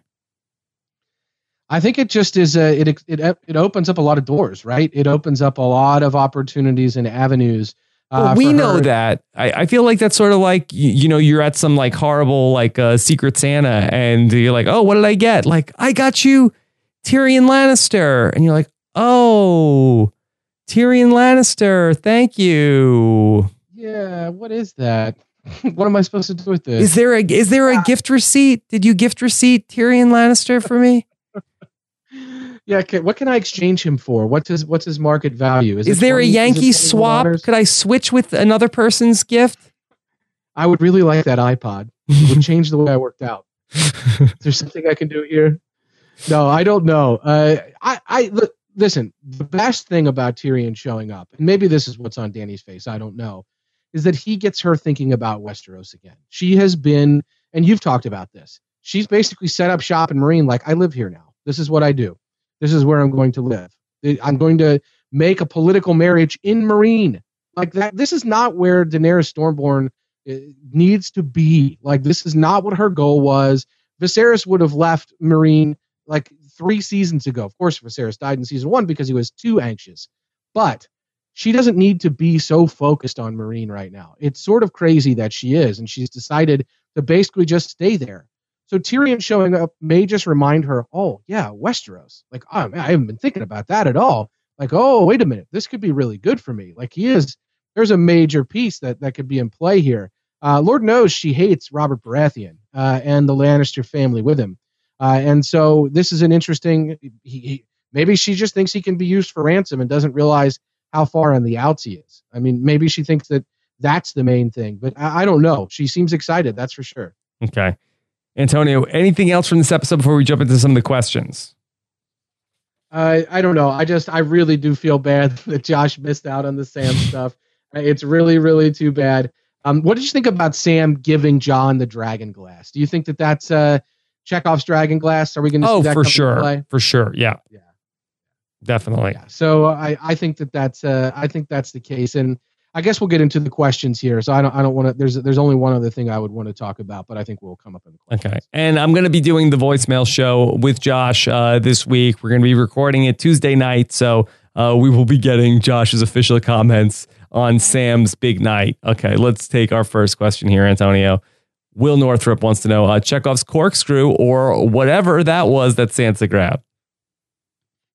I think it just is. A, it it it opens up a lot of doors, right? It opens up a lot of opportunities and avenues Uh, Well, we know her- that. I, I feel like that's sort of like you, you know you're at some like horrible like uh, Secret Santa, and you're like, oh, what did I get? Like I got you Tyrion Lannister, and you're like, oh, Tyrion Lannister, thank you. Yeah, what is that? what am I supposed to do with this? Is there a is there a gift receipt? Did you gift receipt Tyrion Lannister for me? Yeah, what can I exchange him for? What's his what's his market value? Is, it there 20 a Yankee swap? dollars? Could I switch with another person's gift? I would really like that iPod. It would change the way I worked out. Is there something I can do here? No, I don't know. Uh, I, I look, listen. The best thing about Tyrion showing up, and maybe this is what's on Dany's face. I don't know, is that he gets her thinking about Westeros again. She has been, and you've talked about this. She's basically set up shop in Meereen. Like I live here now. This is what I do. This is where I'm going to live. I'm going to make a political marriage in Meereen. Like that. This is not where Daenerys Stormborn uh, needs to be. Like this is not what her goal was. Viserys would have left Meereen like three seasons ago. Of course, Viserys died in season one because he was too anxious. But she doesn't need to be so focused on Meereen right now. It's sort of crazy that she is, and she's decided to basically just stay there. So Tyrion showing up may just remind her, oh yeah, Westeros. Like, oh man, I haven't been thinking about that at all. Like, oh wait a minute, this could be really good for me. Like he is. There's a major piece that that could be in play here. Uh, Lord knows she hates Robert Baratheon uh, and the Lannister family with him. Uh, and so this is an interesting. He, he, maybe she just thinks he can be used for ransom and doesn't realize how far on the outs he is. I mean, maybe she thinks that that's the main thing, but I, I don't know. She seems excited, that's for sure. Okay. Antonio, anything else from this episode before we jump into some of the questions? I I don't know. I just I really do feel bad that Josh missed out on the Sam stuff. It's really really too bad. Um, what did you think about Sam giving Jon the dragon glass? Do you think that that's uh, Chekhov's dragon glass? Are we going to Oh, for sure. For sure. Yeah. Yeah. Definitely. Yeah. So I, I think that that's uh, I think that's the case, and I guess we'll get into the questions here. So I don't I don't want to. There's there's only one other thing I would want to talk about, but I think we'll come up in the questions. Okay. And I'm going to be doing the voicemail show with Josh uh, this week. We're going to be recording it Tuesday night. So uh, we will be getting Josh's official comments on Sam's big night. Okay. Let's take our first question here, Antonio. Will Northrop wants to know uh, Chekhov's corkscrew or whatever that was that Sansa grabbed.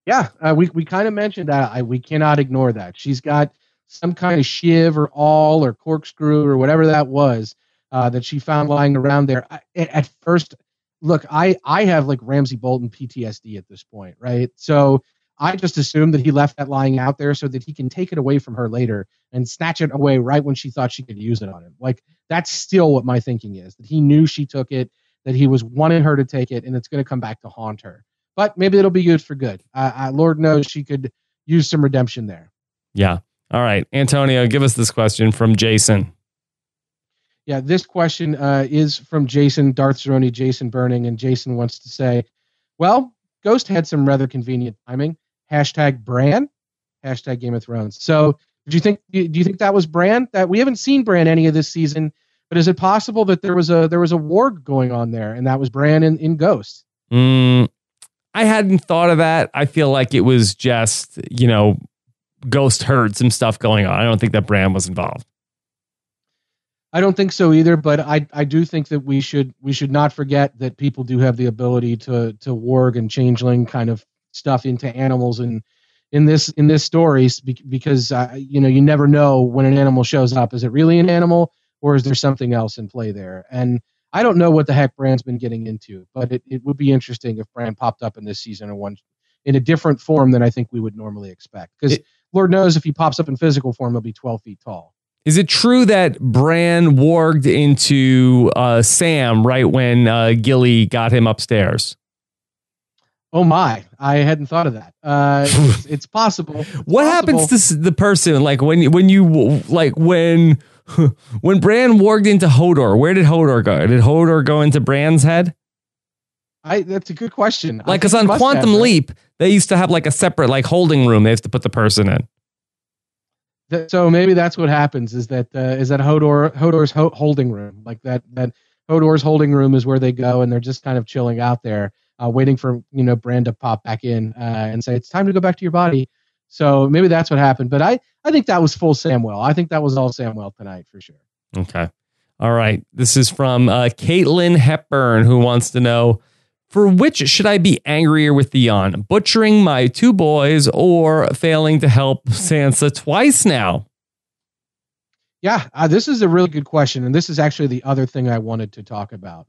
Yeah, uh, we we kind of mentioned that. I, we cannot ignore that. She's got some kind of shiv or awl or corkscrew or whatever that was uh, that she found lying around there. I, at, first, look, I I have like Ramsay Bolton PTSD at this point, right? So I just assumed that he left that lying out there so that he can take it away from her later and snatch it away right when she thought she could use it on him. Like that's still what my thinking is that he knew she took it, that he was wanting her to take it, and it's going to come back to haunt her. But maybe it'll be used for good. Uh, Lord knows she could use some redemption there. Yeah. All right. Antonio, give us this question from Jason. Yeah, this question uh, is from Jason Darth Zeroni, Jason Burning, and Jason wants to say, "Well, Ghost had some rather convenient timing. Hashtag Bran, hashtag Game of Thrones. So, do you think do you think that was Bran? That we haven't seen Bran any of this season, but is it possible that there was a there was a warg going on there, and that was Bran in, in Ghost? Mm, I hadn't thought of that. I feel like it was just, you know, Ghost heard some stuff going on. I don't think that Bran was involved. I don't think so either, but I I do think that we should we should not forget that people do have the ability to to warg and changeling kind of stuff into animals and in this in this story because uh, you know you never know when an animal shows up is it really an animal or is there something else in play there and I don't know what the heck Bran's been getting into but it, it would be interesting if Bran popped up in this season in one in a different form than I think we would normally expect because Lord knows if he pops up in physical form he'll be 12 feet tall Is it true that Bran warged into uh, Sam right when uh, Gilly got him upstairs? Oh my! I hadn't thought of that. Uh, it's, it's possible. What happens to the person like when when you like when when Bran warged into Hodor? Where did Hodor go? Did Hodor go into Bran's head? I that's a good question. Like, because on Quantum have. Leap, they used to have like a separate like holding room. They have to put the person in. So maybe that's what happens. Is that uh, is that Hodor Hodor's ho- holding room? Like that that Hodor's holding room is where they go and they're just kind of chilling out there, uh, waiting for you know Bran to pop back in uh, and say it's time to go back to your body. So maybe that's what happened. But I I think that was full Samwell. I think that was all Samwell tonight for sure. Okay. All right. This is from uh, Caitlin Hepburn, who wants to know for which should I be angrier with Theon? Butchering my two boys or failing to help Sansa twice now? Yeah, uh, this is a really good question. And this is actually the other thing I wanted to talk about.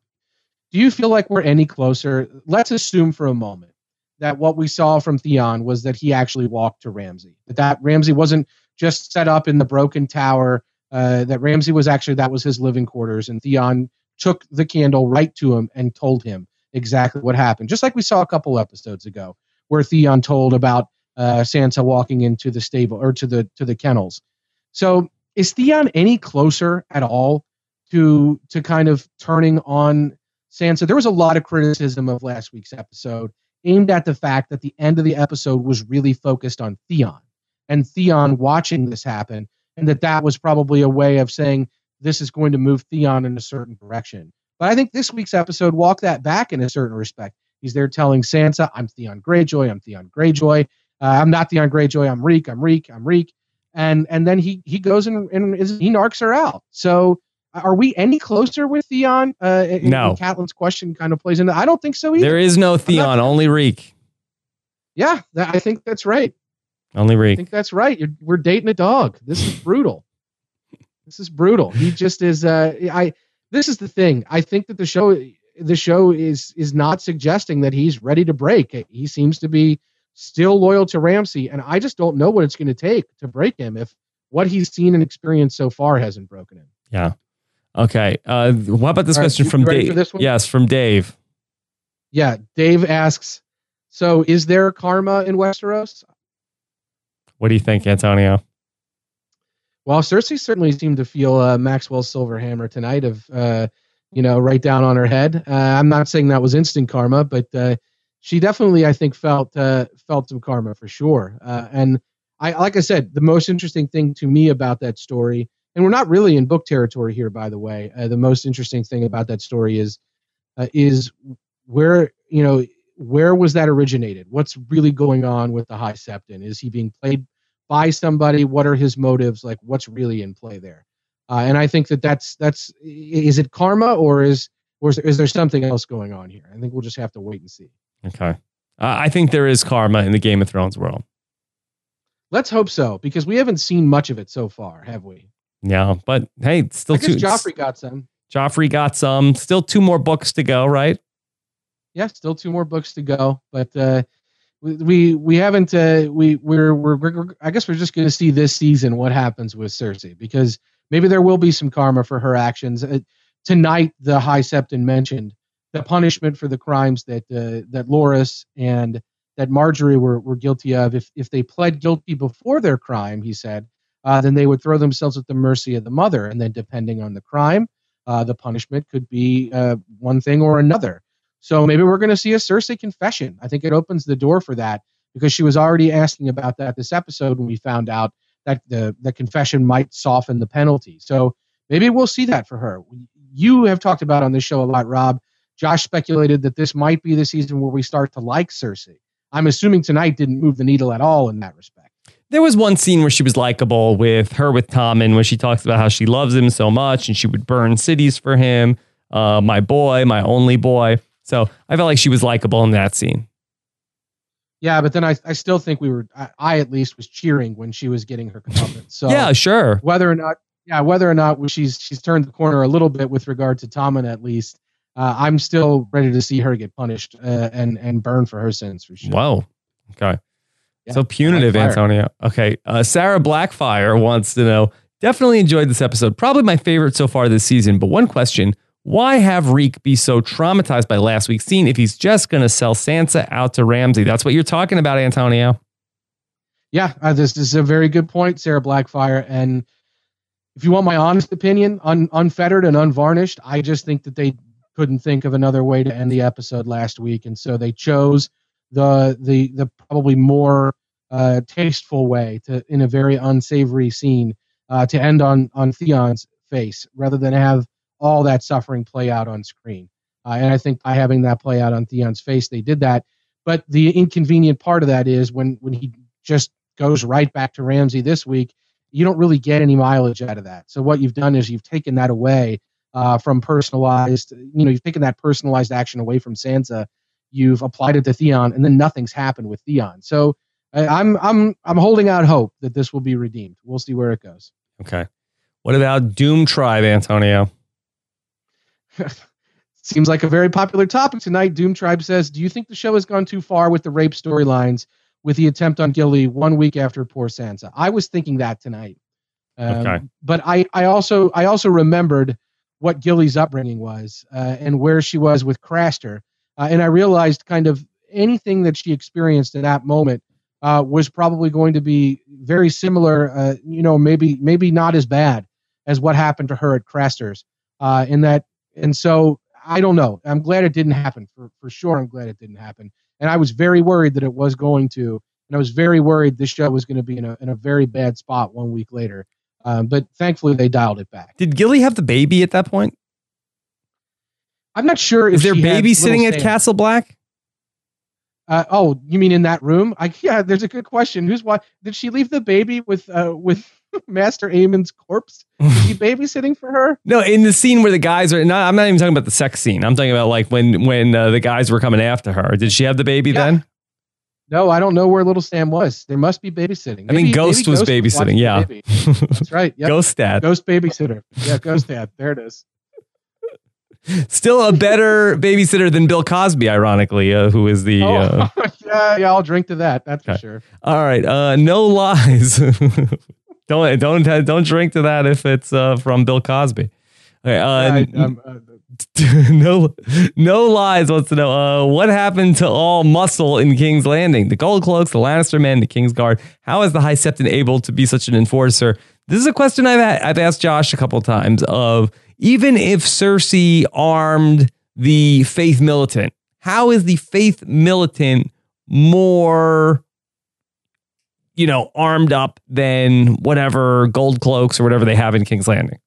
Do you feel like we're any closer? Let's assume for a moment that what we saw from Theon was that he actually walked to Ramsay. That that Ramsay wasn't just set up in the broken tower. Uh, that Ramsay was actually that was his living quarters, and Theon took the candle right to him and told him exactly what happened. Just like we saw a couple episodes ago, where Theon told about uh, Sansa walking into the stable or to the to the kennels. So is Theon any closer at all to to kind of turning on Sansa? There was a lot of criticism of last week's episode aimed at the fact that the end of the episode was really focused on Theon and Theon watching this happen, and that that was probably a way of saying this is going to move Theon in a certain direction. But I think this week's episode walked that back in a certain respect. He's there telling Sansa, "I'm Theon Greyjoy. I'm Theon Greyjoy. Uh, I'm not Theon Greyjoy. I'm Reek. I'm Reek. I'm Reek." And and then he he goes and, and is, he narks her out. So are we any closer with Theon? Uh, no. Catelyn's question kind of plays into. I don't think so either. There is no Theon, only Reek. Yeah, that, I think that's right. Only Reek. I think that's right. You're, we're dating a dog. This is brutal. this is brutal. He just is. Uh, I this is the thing. I think that the show the show is is not suggesting that he's ready to break. He seems to be still loyal to Ramsay, and I just don't know what it's going to take to break him if what he's seen and experienced so far hasn't broken him. Yeah. Okay. Uh, what about this All question right, from Dave? Yes, from Dave. Yeah, Dave asks. So, is there karma in Westeros? What do you think, Antonio? Well, Cersei certainly seemed to feel uh, Maxwell's silver hammer tonight of, uh, you know, right down on her head. Uh, I'm not saying that was instant karma, but uh, she definitely, I think, felt uh, felt some karma for sure. Uh, and I, like I said, the most interesting thing to me about that story, and we're not really in book territory here, by the way. the most interesting thing about that story is is where you know where was that originated? What's really going on with the High Septon? Is he being played by somebody? What are his motives? Like, what's really in play there? Uh, and I think that that's that's is it karma or is or is there, is there something else going on here? I think we'll just have to wait and see. Okay, uh, I think there is karma in the Game of Thrones world. Let's hope so because we haven't seen much of it so far, have we? Yeah, but hey, still I guess two. Joffrey got some. Joffrey got some. Still two more books to go, right? Yeah, still two more books to go, but uh, we we haven't uh, we we're, we're, we're I guess we're just going to see this season what happens with Cersei because maybe there will be some karma for her actions. Uh, tonight, the High Septon mentioned the punishment for the crimes that uh, that Loras and that Margaery were, were guilty of. If if they pled guilty before their crime, he said, uh, then they would throw themselves at the mercy of the mother, and then depending on the crime, uh, the punishment could be uh, one thing or another. So maybe we're going to see a Cersei confession. I think it opens the door for that because she was already asking about that this episode when we found out that the, the confession might soften the penalty. So maybe we'll see that for her. You have talked about on this show a lot, Rob. Josh speculated that this might be the season where we start to like Cersei. I'm assuming tonight didn't move the needle at all in that respect. There was one scene where she was likable with her with Tom, and when she talks about how she loves him so much and she would burn cities for him. Uh, my boy, my only boy. So I felt like she was likable in that scene. Yeah, but then I, I still think we were I, I at least was cheering when she was getting her comeuppance. So yeah, sure. Whether or not yeah, whether or not she's she's turned the corner a little bit with regard to Tommen at least, uh, I'm still ready to see her get punished uh, and and burn for her sins for sure. Wow. Okay. Yeah, so punitive, Antonio. Okay. Uh, Sarah Blackfire wants to know. Definitely enjoyed this episode. Probably my favorite so far this season. But one question: why have Reek be so traumatized by last week's scene if he's just going to sell Sansa out to Ramsay? That's what you're talking about, Antonio. Yeah, uh, this, this, is a very good point, Sarah Blackfire. And if you want my honest opinion, un, unfettered and unvarnished, I just think that they couldn't think of another way to end the episode last week, and so they chose the the the probably more uh, tasteful way to in a very unsavory scene uh, to end on on Theon's face rather than have all that suffering play out on screen. Uh, and I think by having that play out on Theon's face, they did that. But the inconvenient part of that is when when he just goes right back to Ramsay this week, you don't really get any mileage out of that. So what you've done is you've taken that away uh, from personalized, you know, you've taken that personalized action away from Sansa. You've applied it to Theon, and then nothing's happened with Theon. So I'm I'm I'm holding out hope that this will be redeemed. We'll see where it goes. Okay. What about Doom Tribe, Antonio? Seems like a very popular topic tonight. Doom Tribe says, "Do you think the show has gone too far with the rape storylines with the attempt on Gilly one week after poor Sansa?" I was thinking that tonight. Um, okay. But I, I also I also remembered what Gilly's upbringing was uh, and where she was with Craster, uh, and I realized kind of anything that she experienced in that moment uh, was probably going to be very similar. Uh, you know, maybe maybe not as bad as what happened to her at Craster's. Uh, in that, and so I don't know. I'm glad it didn't happen for for sure. I'm glad it didn't happen, and I was very worried that it was going to, and I was very worried this show was going to be in a in a very bad spot one week later. Um, but thankfully, they dialed it back. Did Gilly have the baby at that point? I'm not sure. Is there baby sitting at Castle Black? Uh, oh, you mean in that room? I yeah. There's a good question. Who's what? Did she leave the baby with uh, with Maester Aemon's corpse? Is he babysitting for her? No, in the scene where the guys are. Not, I'm not even talking about the sex scene. I'm talking about like when when uh, the guys were coming after her. Did she have the baby yeah. then? No, I don't know where little Sam was. There must be babysitting. Maybe, I think Ghost was Ghost babysitting. yeah, that's right. Yep. Ghost dad. Ghost babysitter. Yeah, Ghost dad. There it is. Still a better babysitter than Bill Cosby, ironically, uh, who is the. Oh, uh, yeah, yeah, I'll drink to that. That's okay. for sure. All right, uh, no lies. Don't don't don't drink to that if it's uh, from Bill Cosby. Okay, uh, I, no, no lies wants to know uh, what happened to all muscle in King's Landing. The Gold Cloaks, the Lannister men, the King's Guard. How is the High Septon able to be such an enforcer? This is a question I've I've asked Josh a couple times. Of even if Cersei armed the Faith Militant, how is the Faith Militant more? You know, armed up than whatever gold cloaks or whatever they have in King's Landing.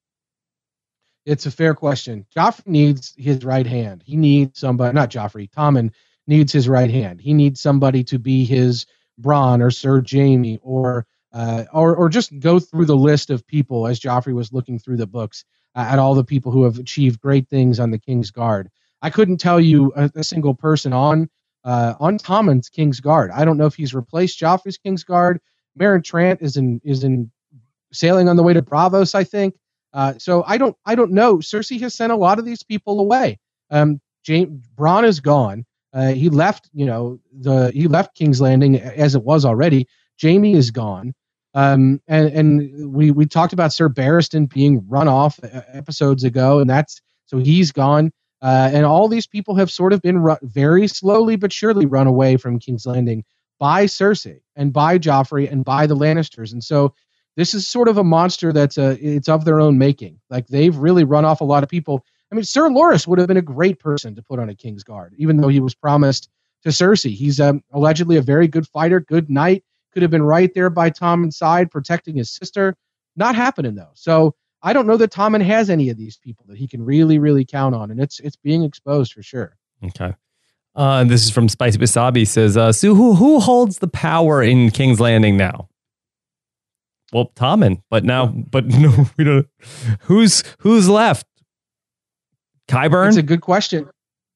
It's a fair question. Joffrey needs his right hand. He needs somebody, not Joffrey, Tommen needs his right hand. He needs somebody to be his Bronn or Sir Jaime or uh, or or just go through the list of people as Joffrey was looking through the books uh, at all the people who have achieved great things on the King's Guard. I couldn't tell you a, a single person on uh, on Tommen's King's Guard. I don't know if he's replaced Joffrey's King's Guard. Meryn Trant is in is in sailing on the way to Braavos, I think. Uh, so I don't I don't know. Cersei has sent a lot of these people away. Um, James Bronn is gone. Uh, he left, you know, the he left King's Landing as it was already. Jaime is gone. Um, and and we we talked about Sir Barristan being run off episodes ago, and that's so he's gone. Uh, and all these people have sort of been ru- very slowly but surely run away from King's Landing by Cersei and by Joffrey and by the Lannisters. And so this is sort of a monster that's a it's of their own making. Like they've really run off a lot of people. I mean, Sir Loras would have been a great person to put on a King's Guard, even though he was promised to Cersei. He's um, allegedly a very good fighter, good knight. Could have been right there by Tommen's side, protecting his sister. Not happening though. So I don't know that Tommen has any of these people that he can really, really count on, and it's it's being exposed for sure. Okay. Uh, this is from Spicy Wasabi. Says, uh, Sue, who who holds the power in King's Landing now? well, Tommen, but now, but no, we don't. Who's who's left? Qyburn. It's a good question.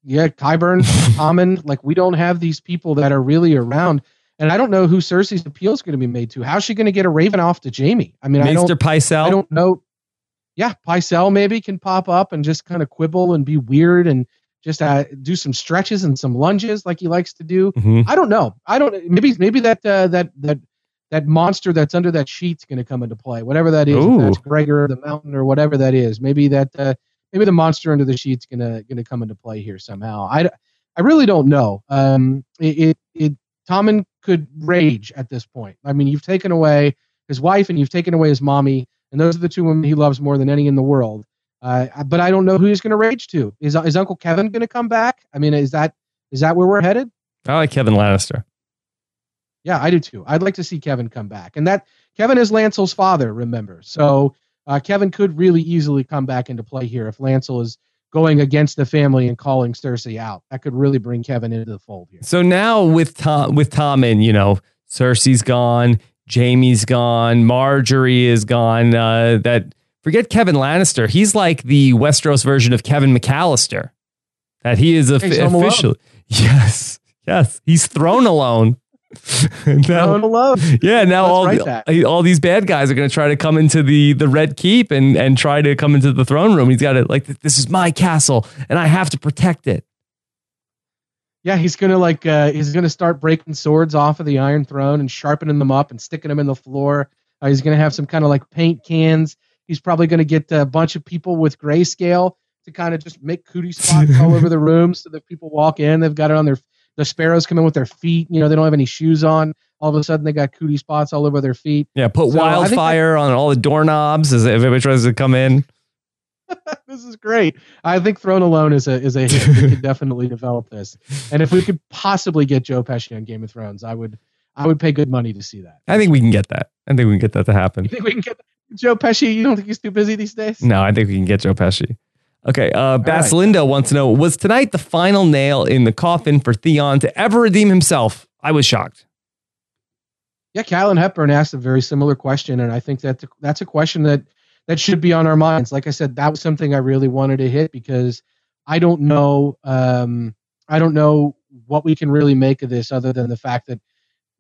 Yeah, Qyburn, Tommen. Like we don't have these people that are really around, and I don't know who Cersei's appeal is going to be made to. How's she going to get a Raven off to Jaime? I mean, Maester I don't. Pycelle. I don't know. Yeah, Pycelle maybe can pop up and just kind of quibble and be weird and just uh, do some stretches and some lunges like he likes to do. Mm-hmm. I don't know. I don't. Maybe maybe that uh, that that that monster that's under that sheet's going to come into play, whatever that is. That's Gregor the Mountain or whatever that is. Maybe that uh, maybe the monster under the sheet's going to going to come into play here somehow. I, I really don't know. Um, it, it, it Tommen could rage at this point. I mean, you've taken away his wife and you've taken away his mommy, and those are the two women he loves more than any in the world. Uh, but I don't know who he's going to rage to. Is is Uncle Kevin going to come back? I mean, is that is that where we're headed? I like Kevin Lannister. Yeah, I do too. I'd like to see Kevin come back. And that Kevin is Lancel's father, remember. So uh, Kevan could really easily come back into play here if Lancel is going against the family and calling Cersei out. That could really bring Kevin into the fold here. So now with Tom with Tom and you know Cersei's gone, Jaime's gone. Margaery is gone. Uh, that forget Kevin Lannister. He's like the Westeros version of Kevin McAllister. That he is alone. official. Yes, yes. He's thrown alone. now, Thrown alone. yeah, now Let's all the- that. all these bad guys are going to try to come into the the Red Keep and and try to come into the throne room. He's got it like this is my castle and I have to protect it. Yeah, he's gonna like uh, he's gonna start breaking swords off of the Iron Throne and sharpening them up and sticking them in the floor. Uh, he's gonna have some kind of like paint cans. He's probably gonna get a bunch of people with grayscale to kind of just make cootie spots all over the room so that people walk in. They've got it on their the sparrows come in with their feet. You know, they don't have any shoes on. All of a sudden, they got cootie spots all over their feet. Yeah, put So, wildfire on all the doorknobs as if everybody tries to come in. this is great. I think Throne Alone is a is a hit. we could definitely develop this. And if we could possibly get Joe Pesci on Game of Thrones, I would I would pay good money to see that. I think we can get that. I think we can get that to happen. You think we can get Joe Pesci? You don't think he's too busy these days? No, I think we can get Joe Pesci. Okay, uh, right. Basilindo wants to know Was tonight the final nail in the coffin for Theon to ever redeem himself? I was shocked. Yeah, Callan Hepburn asked a very similar question, and I think that that's a question that that should be on our minds. Like I said, that was something I really wanted to hit because I don't know, um, I don't know what we can really make of this other than the fact that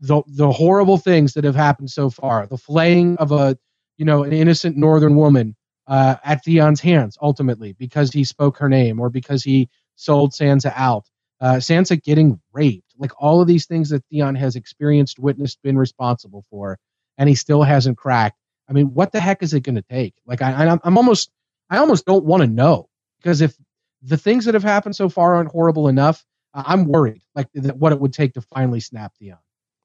the the horrible things that have happened so far, the flaying of a you know an innocent northern woman uh, at Theon's hands, ultimately because he spoke her name or because he sold Sansa out, uh, Sansa getting raped, like all of these things that Theon has experienced, witnessed, been responsible for, and he still hasn't cracked. I mean, what the heck is it going to take? Like, I, I'm, I'm almost, I almost don't want to know because if the things that have happened so far aren't horrible enough, I'm worried, like th- what it would take to finally snap Theon.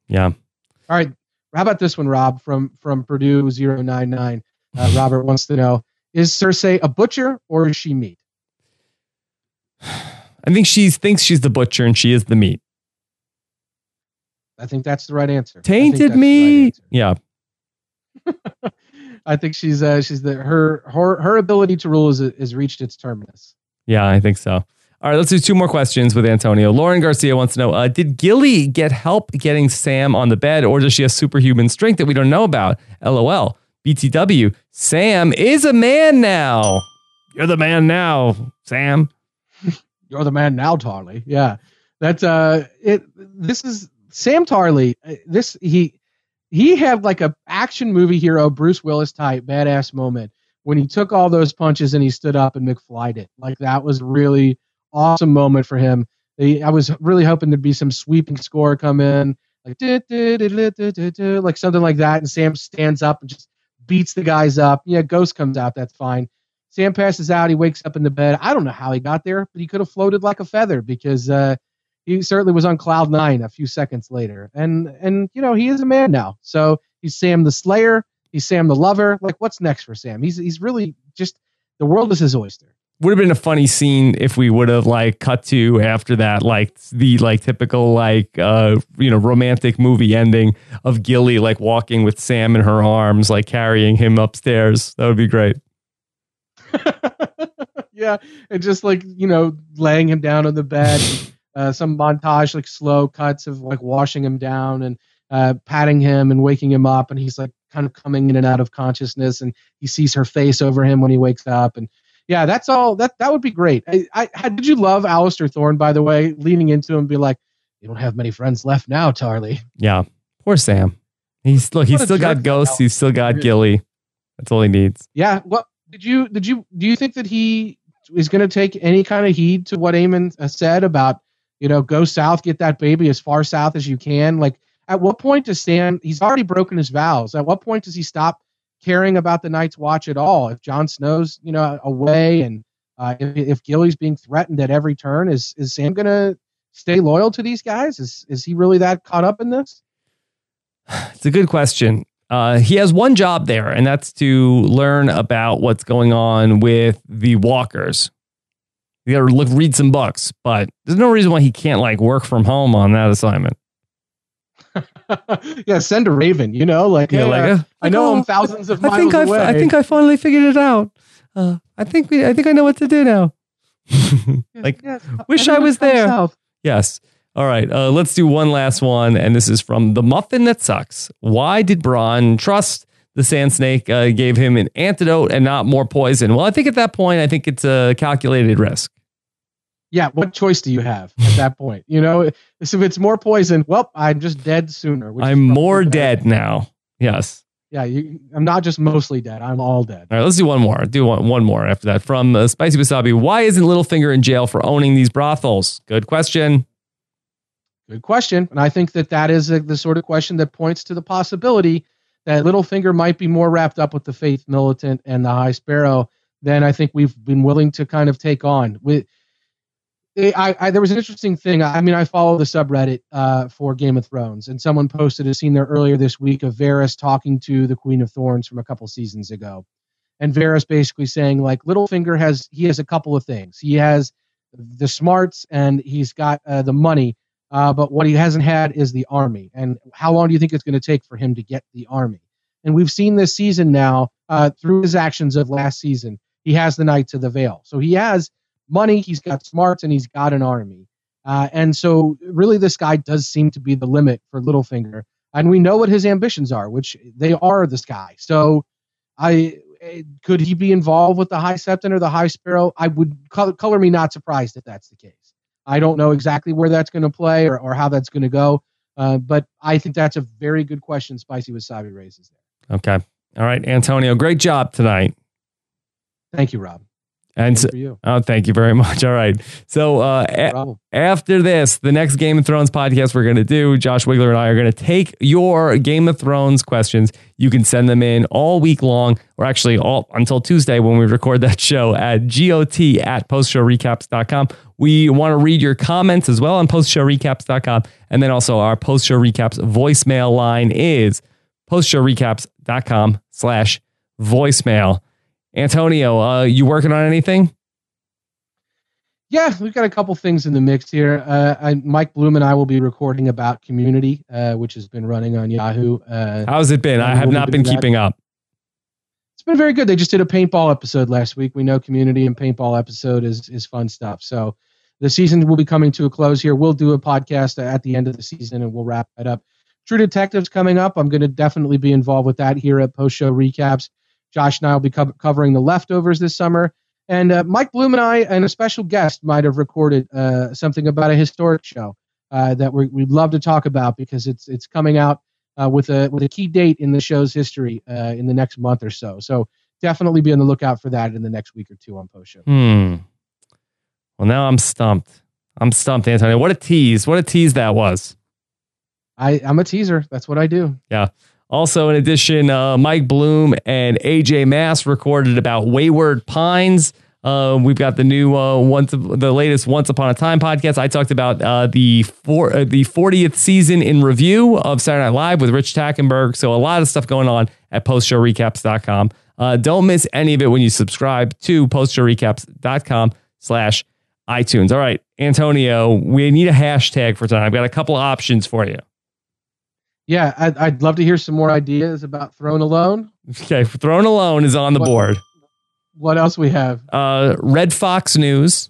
Yeah. All right, how about this one, Rob from from Purdue 099? Uh, Robert wants to know: Is Cersei a butcher or is she meat? I think she thinks she's the butcher and she is the meat. I think that's the right answer. I think that's Tainted the right meat. yeah. I think she's uh she's the her her her ability to rule is is reached its terminus. Yeah, I think so. All right, let's do two more questions with Antonio. Lauren Garcia wants to know uh, Did Gilly get help getting Sam on the bed, or does she have superhuman strength that we don't know about? LOL. BTW. Sam is a man now. You're the man now, Sam. You're the man now, Tarly. Yeah, that's uh it. This is Sam Tarly. uh, This he he had like a action movie hero Bruce Willis type badass moment when he took all those punches and he stood up and McFlyed it. Like that was really awesome moment for him. I was really hoping there'd be some sweeping score come in, like like something like that, and Sam stands up and just beats the guys up. Yeah, Ghost comes out. That's fine. Sam passes out. He wakes up in the bed. I don't know how he got there, but he could have floated like a feather because uh, he certainly was on cloud nine a few seconds later. And and you know he is a man now. So he's Sam the Slayer. He's Sam the Lover. Like what's next for Sam? He's he's really just the world is his oyster. Would have been a funny scene if we would have like cut to after that, like the like typical like uh you know romantic movie ending of Gilly like walking with Sam in her arms, like carrying him upstairs. That would be great. yeah, and just like you know, laying him down on the bed. uh, some montage, like slow cuts of like washing him down and uh, patting him and waking him up, and he's like kind of coming in and out of consciousness, and he sees her face over him when he wakes up, and yeah, that's all. That that would be great. I, I how- did you love Alliser Thorne by the way, leaning into him, and be like, you don't have many friends left now, Tarly. Yeah. Poor Sam. He's look, he's still got ghosts, he's still got Gilly. That's all he needs. Yeah. What did you did you do you think that he is going to take any kind of heed to what Aemon uh, said about you know go south, get that baby as far south as you can? Like, at what point does Sam? He's already broken his vows. At what point does he stop caring about the Night's Watch at all? If Jon Snow's you know away and uh, if, if Gilly's being threatened at every turn, is is Sam to stay loyal to these guys? Is is he really that caught up in this? It's a good question. Uh, he has one job there, and that's to learn about what's going on with the walkers. You gotta look, read some books, but there's no reason why he can't like work from home on that assignment. yeah, send a Raven. You know, like, Yeah, hey, like, uh, uh, I know like, I'm oh, thousands of I miles think I, away. I think I finally figured it out. Uh, I think we, I think I know what to do now. like, Yes, wish everyone I was there. south. yes. All right, uh, let's do one last one, and this is from the Muffin that sucks. Why did Bronn trust the Sand Snake? Uh, gave him an antidote and not more poison. Well, I think at that point, I think it's a calculated risk. Yeah, what choice do you have at that point? You know, if it's more poison, well, I'm just dead sooner. I'm more dead now. Yes. Yeah, you, I'm not just mostly dead. I'm all dead. All right, let's do one more. Do one, one more after that. From uh, Spicy Wasabi, why isn't Littlefinger in jail for owning these brothels? Good question. Good question. And I think that that is a, the sort of question that points to the possibility that Littlefinger might be more wrapped up with the Faith Militant and the High Sparrow than I think we've been willing to kind of take on. With I, I, there was an interesting thing. I mean, I follow the subreddit uh, for Game of Thrones, and someone posted a scene there earlier this week of Varys talking to the Queen of Thorns from a couple seasons ago, and Varys basically saying like Littlefinger has he has a couple of things. He has the smarts and he's got uh, the money, uh, but what he hasn't had is the army. And how long do you think it's going to take for him to get the army? And we've seen this season now uh, through his actions of last season. He has the Knights of the Vale, so he has money, he's got smarts, and he's got an army. Uh, and so, really, this guy does seem to be the limit for Littlefinger. And we know what his ambitions are, which they are the sky. So, I could he be involved with the High Septon or the High Sparrow? I would color, color me not surprised if that's the case. I don't know exactly where that's going to play or, or how that's going to go. Uh, but I think that's a very good question Spicy Wasabi raises there. Okay. All right, Antonio, great job tonight. Thank you, Rob. And so, oh, thank you very much. All right. So uh, a- after this, the next Game of Thrones podcast we're going to do, Josh Wigler and I are going to take your Game of Thrones questions. You can send them in all week long, or actually all until Tuesday when we record that show at got at postshowrecaps.com. We want to read your comments as well on postshowrecaps.com. And then also our post show recaps voicemail line is postshowrecaps.com slash voicemail. Antonio, uh, you working on anything? Yeah, we've got a couple things in the mix here. Uh, I, Mike Bloom and I will be recording about Community, uh, which has been running on Yahoo. Uh, How's it been? I have not been keeping up. It's been very good. They just did a paintball episode last week. We know Community and paintball episode is is fun stuff. So the season will be coming to a close here. We'll do a podcast at the end of the season and we'll wrap it up. True Detectives coming up. I'm going to definitely be involved with that here at Post Show Recaps. Josh and I will be co- covering the leftovers this summer. And uh, Mike Bloom and I and a special guest might have recorded uh, something about a historic show uh, that we would love to talk about because it's it's coming out uh, with a with a key date in the show's history uh, in the next month or so. So definitely be on the lookout for that in the next week or two on post show. Hmm. Well, now I'm stumped. I'm stumped, Antonio. What a tease! What a tease that was. I I'm a teaser. That's what I do. Yeah. Also, in addition, uh, Mike Bloom and AJ Mass recorded about Wayward Pines. Uh, we've got the new uh, once the latest Once Upon a Time podcast. I talked about uh, the four, uh, the 40th season in review of Saturday Night Live with Rich Tackenberg. So a lot of stuff going on at postshowrecaps.com. Uh, don't miss any of it when you subscribe to postshowrecaps.com slash iTunes. All right, Antonio, we need a hashtag for tonight. I've got a couple of options for you. Yeah, I'd, I'd love to hear some more ideas about Throne Alone. Okay, Throne Alone is on the what, board. What else we have? Uh, Red Fox News.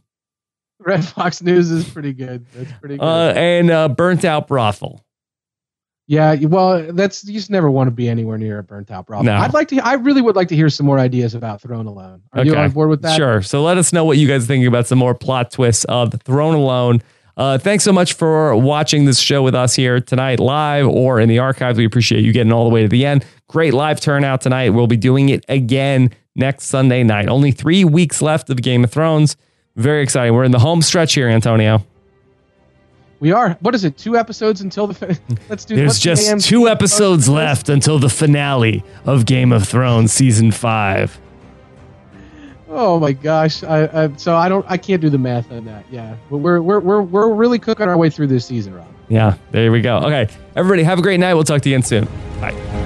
Red Fox News is pretty good. That's pretty good. Uh, and uh, Burnt Out Brothel. Yeah, well, that's you just never want to be anywhere near a burnt out brothel. No. I'd like to. I really would like to hear some more ideas about Throne Alone. Are okay. you on board with that? Sure. So let us know what you guys think about some more plot twists of Throne Alone. Uh, thanks so much for watching this show with us here tonight, live or in the archives. We appreciate you getting all the way to the end. Great live turnout tonight. We'll be doing it again next Sunday night. Only three weeks left of Game of Thrones. Very exciting. We're in the home stretch here, Antonio. We are. What is it? Two episodes until the. Fi- let's do. There's just two episodes left until the finale of Game of Thrones season five. Oh my gosh! I, I, so I don't I can't do the math on that. Yeah, but we're we're we're we're really cooking our way through this season, Rob. Yeah, there we go. Okay, everybody, have a great night. We'll talk to you again soon. Bye.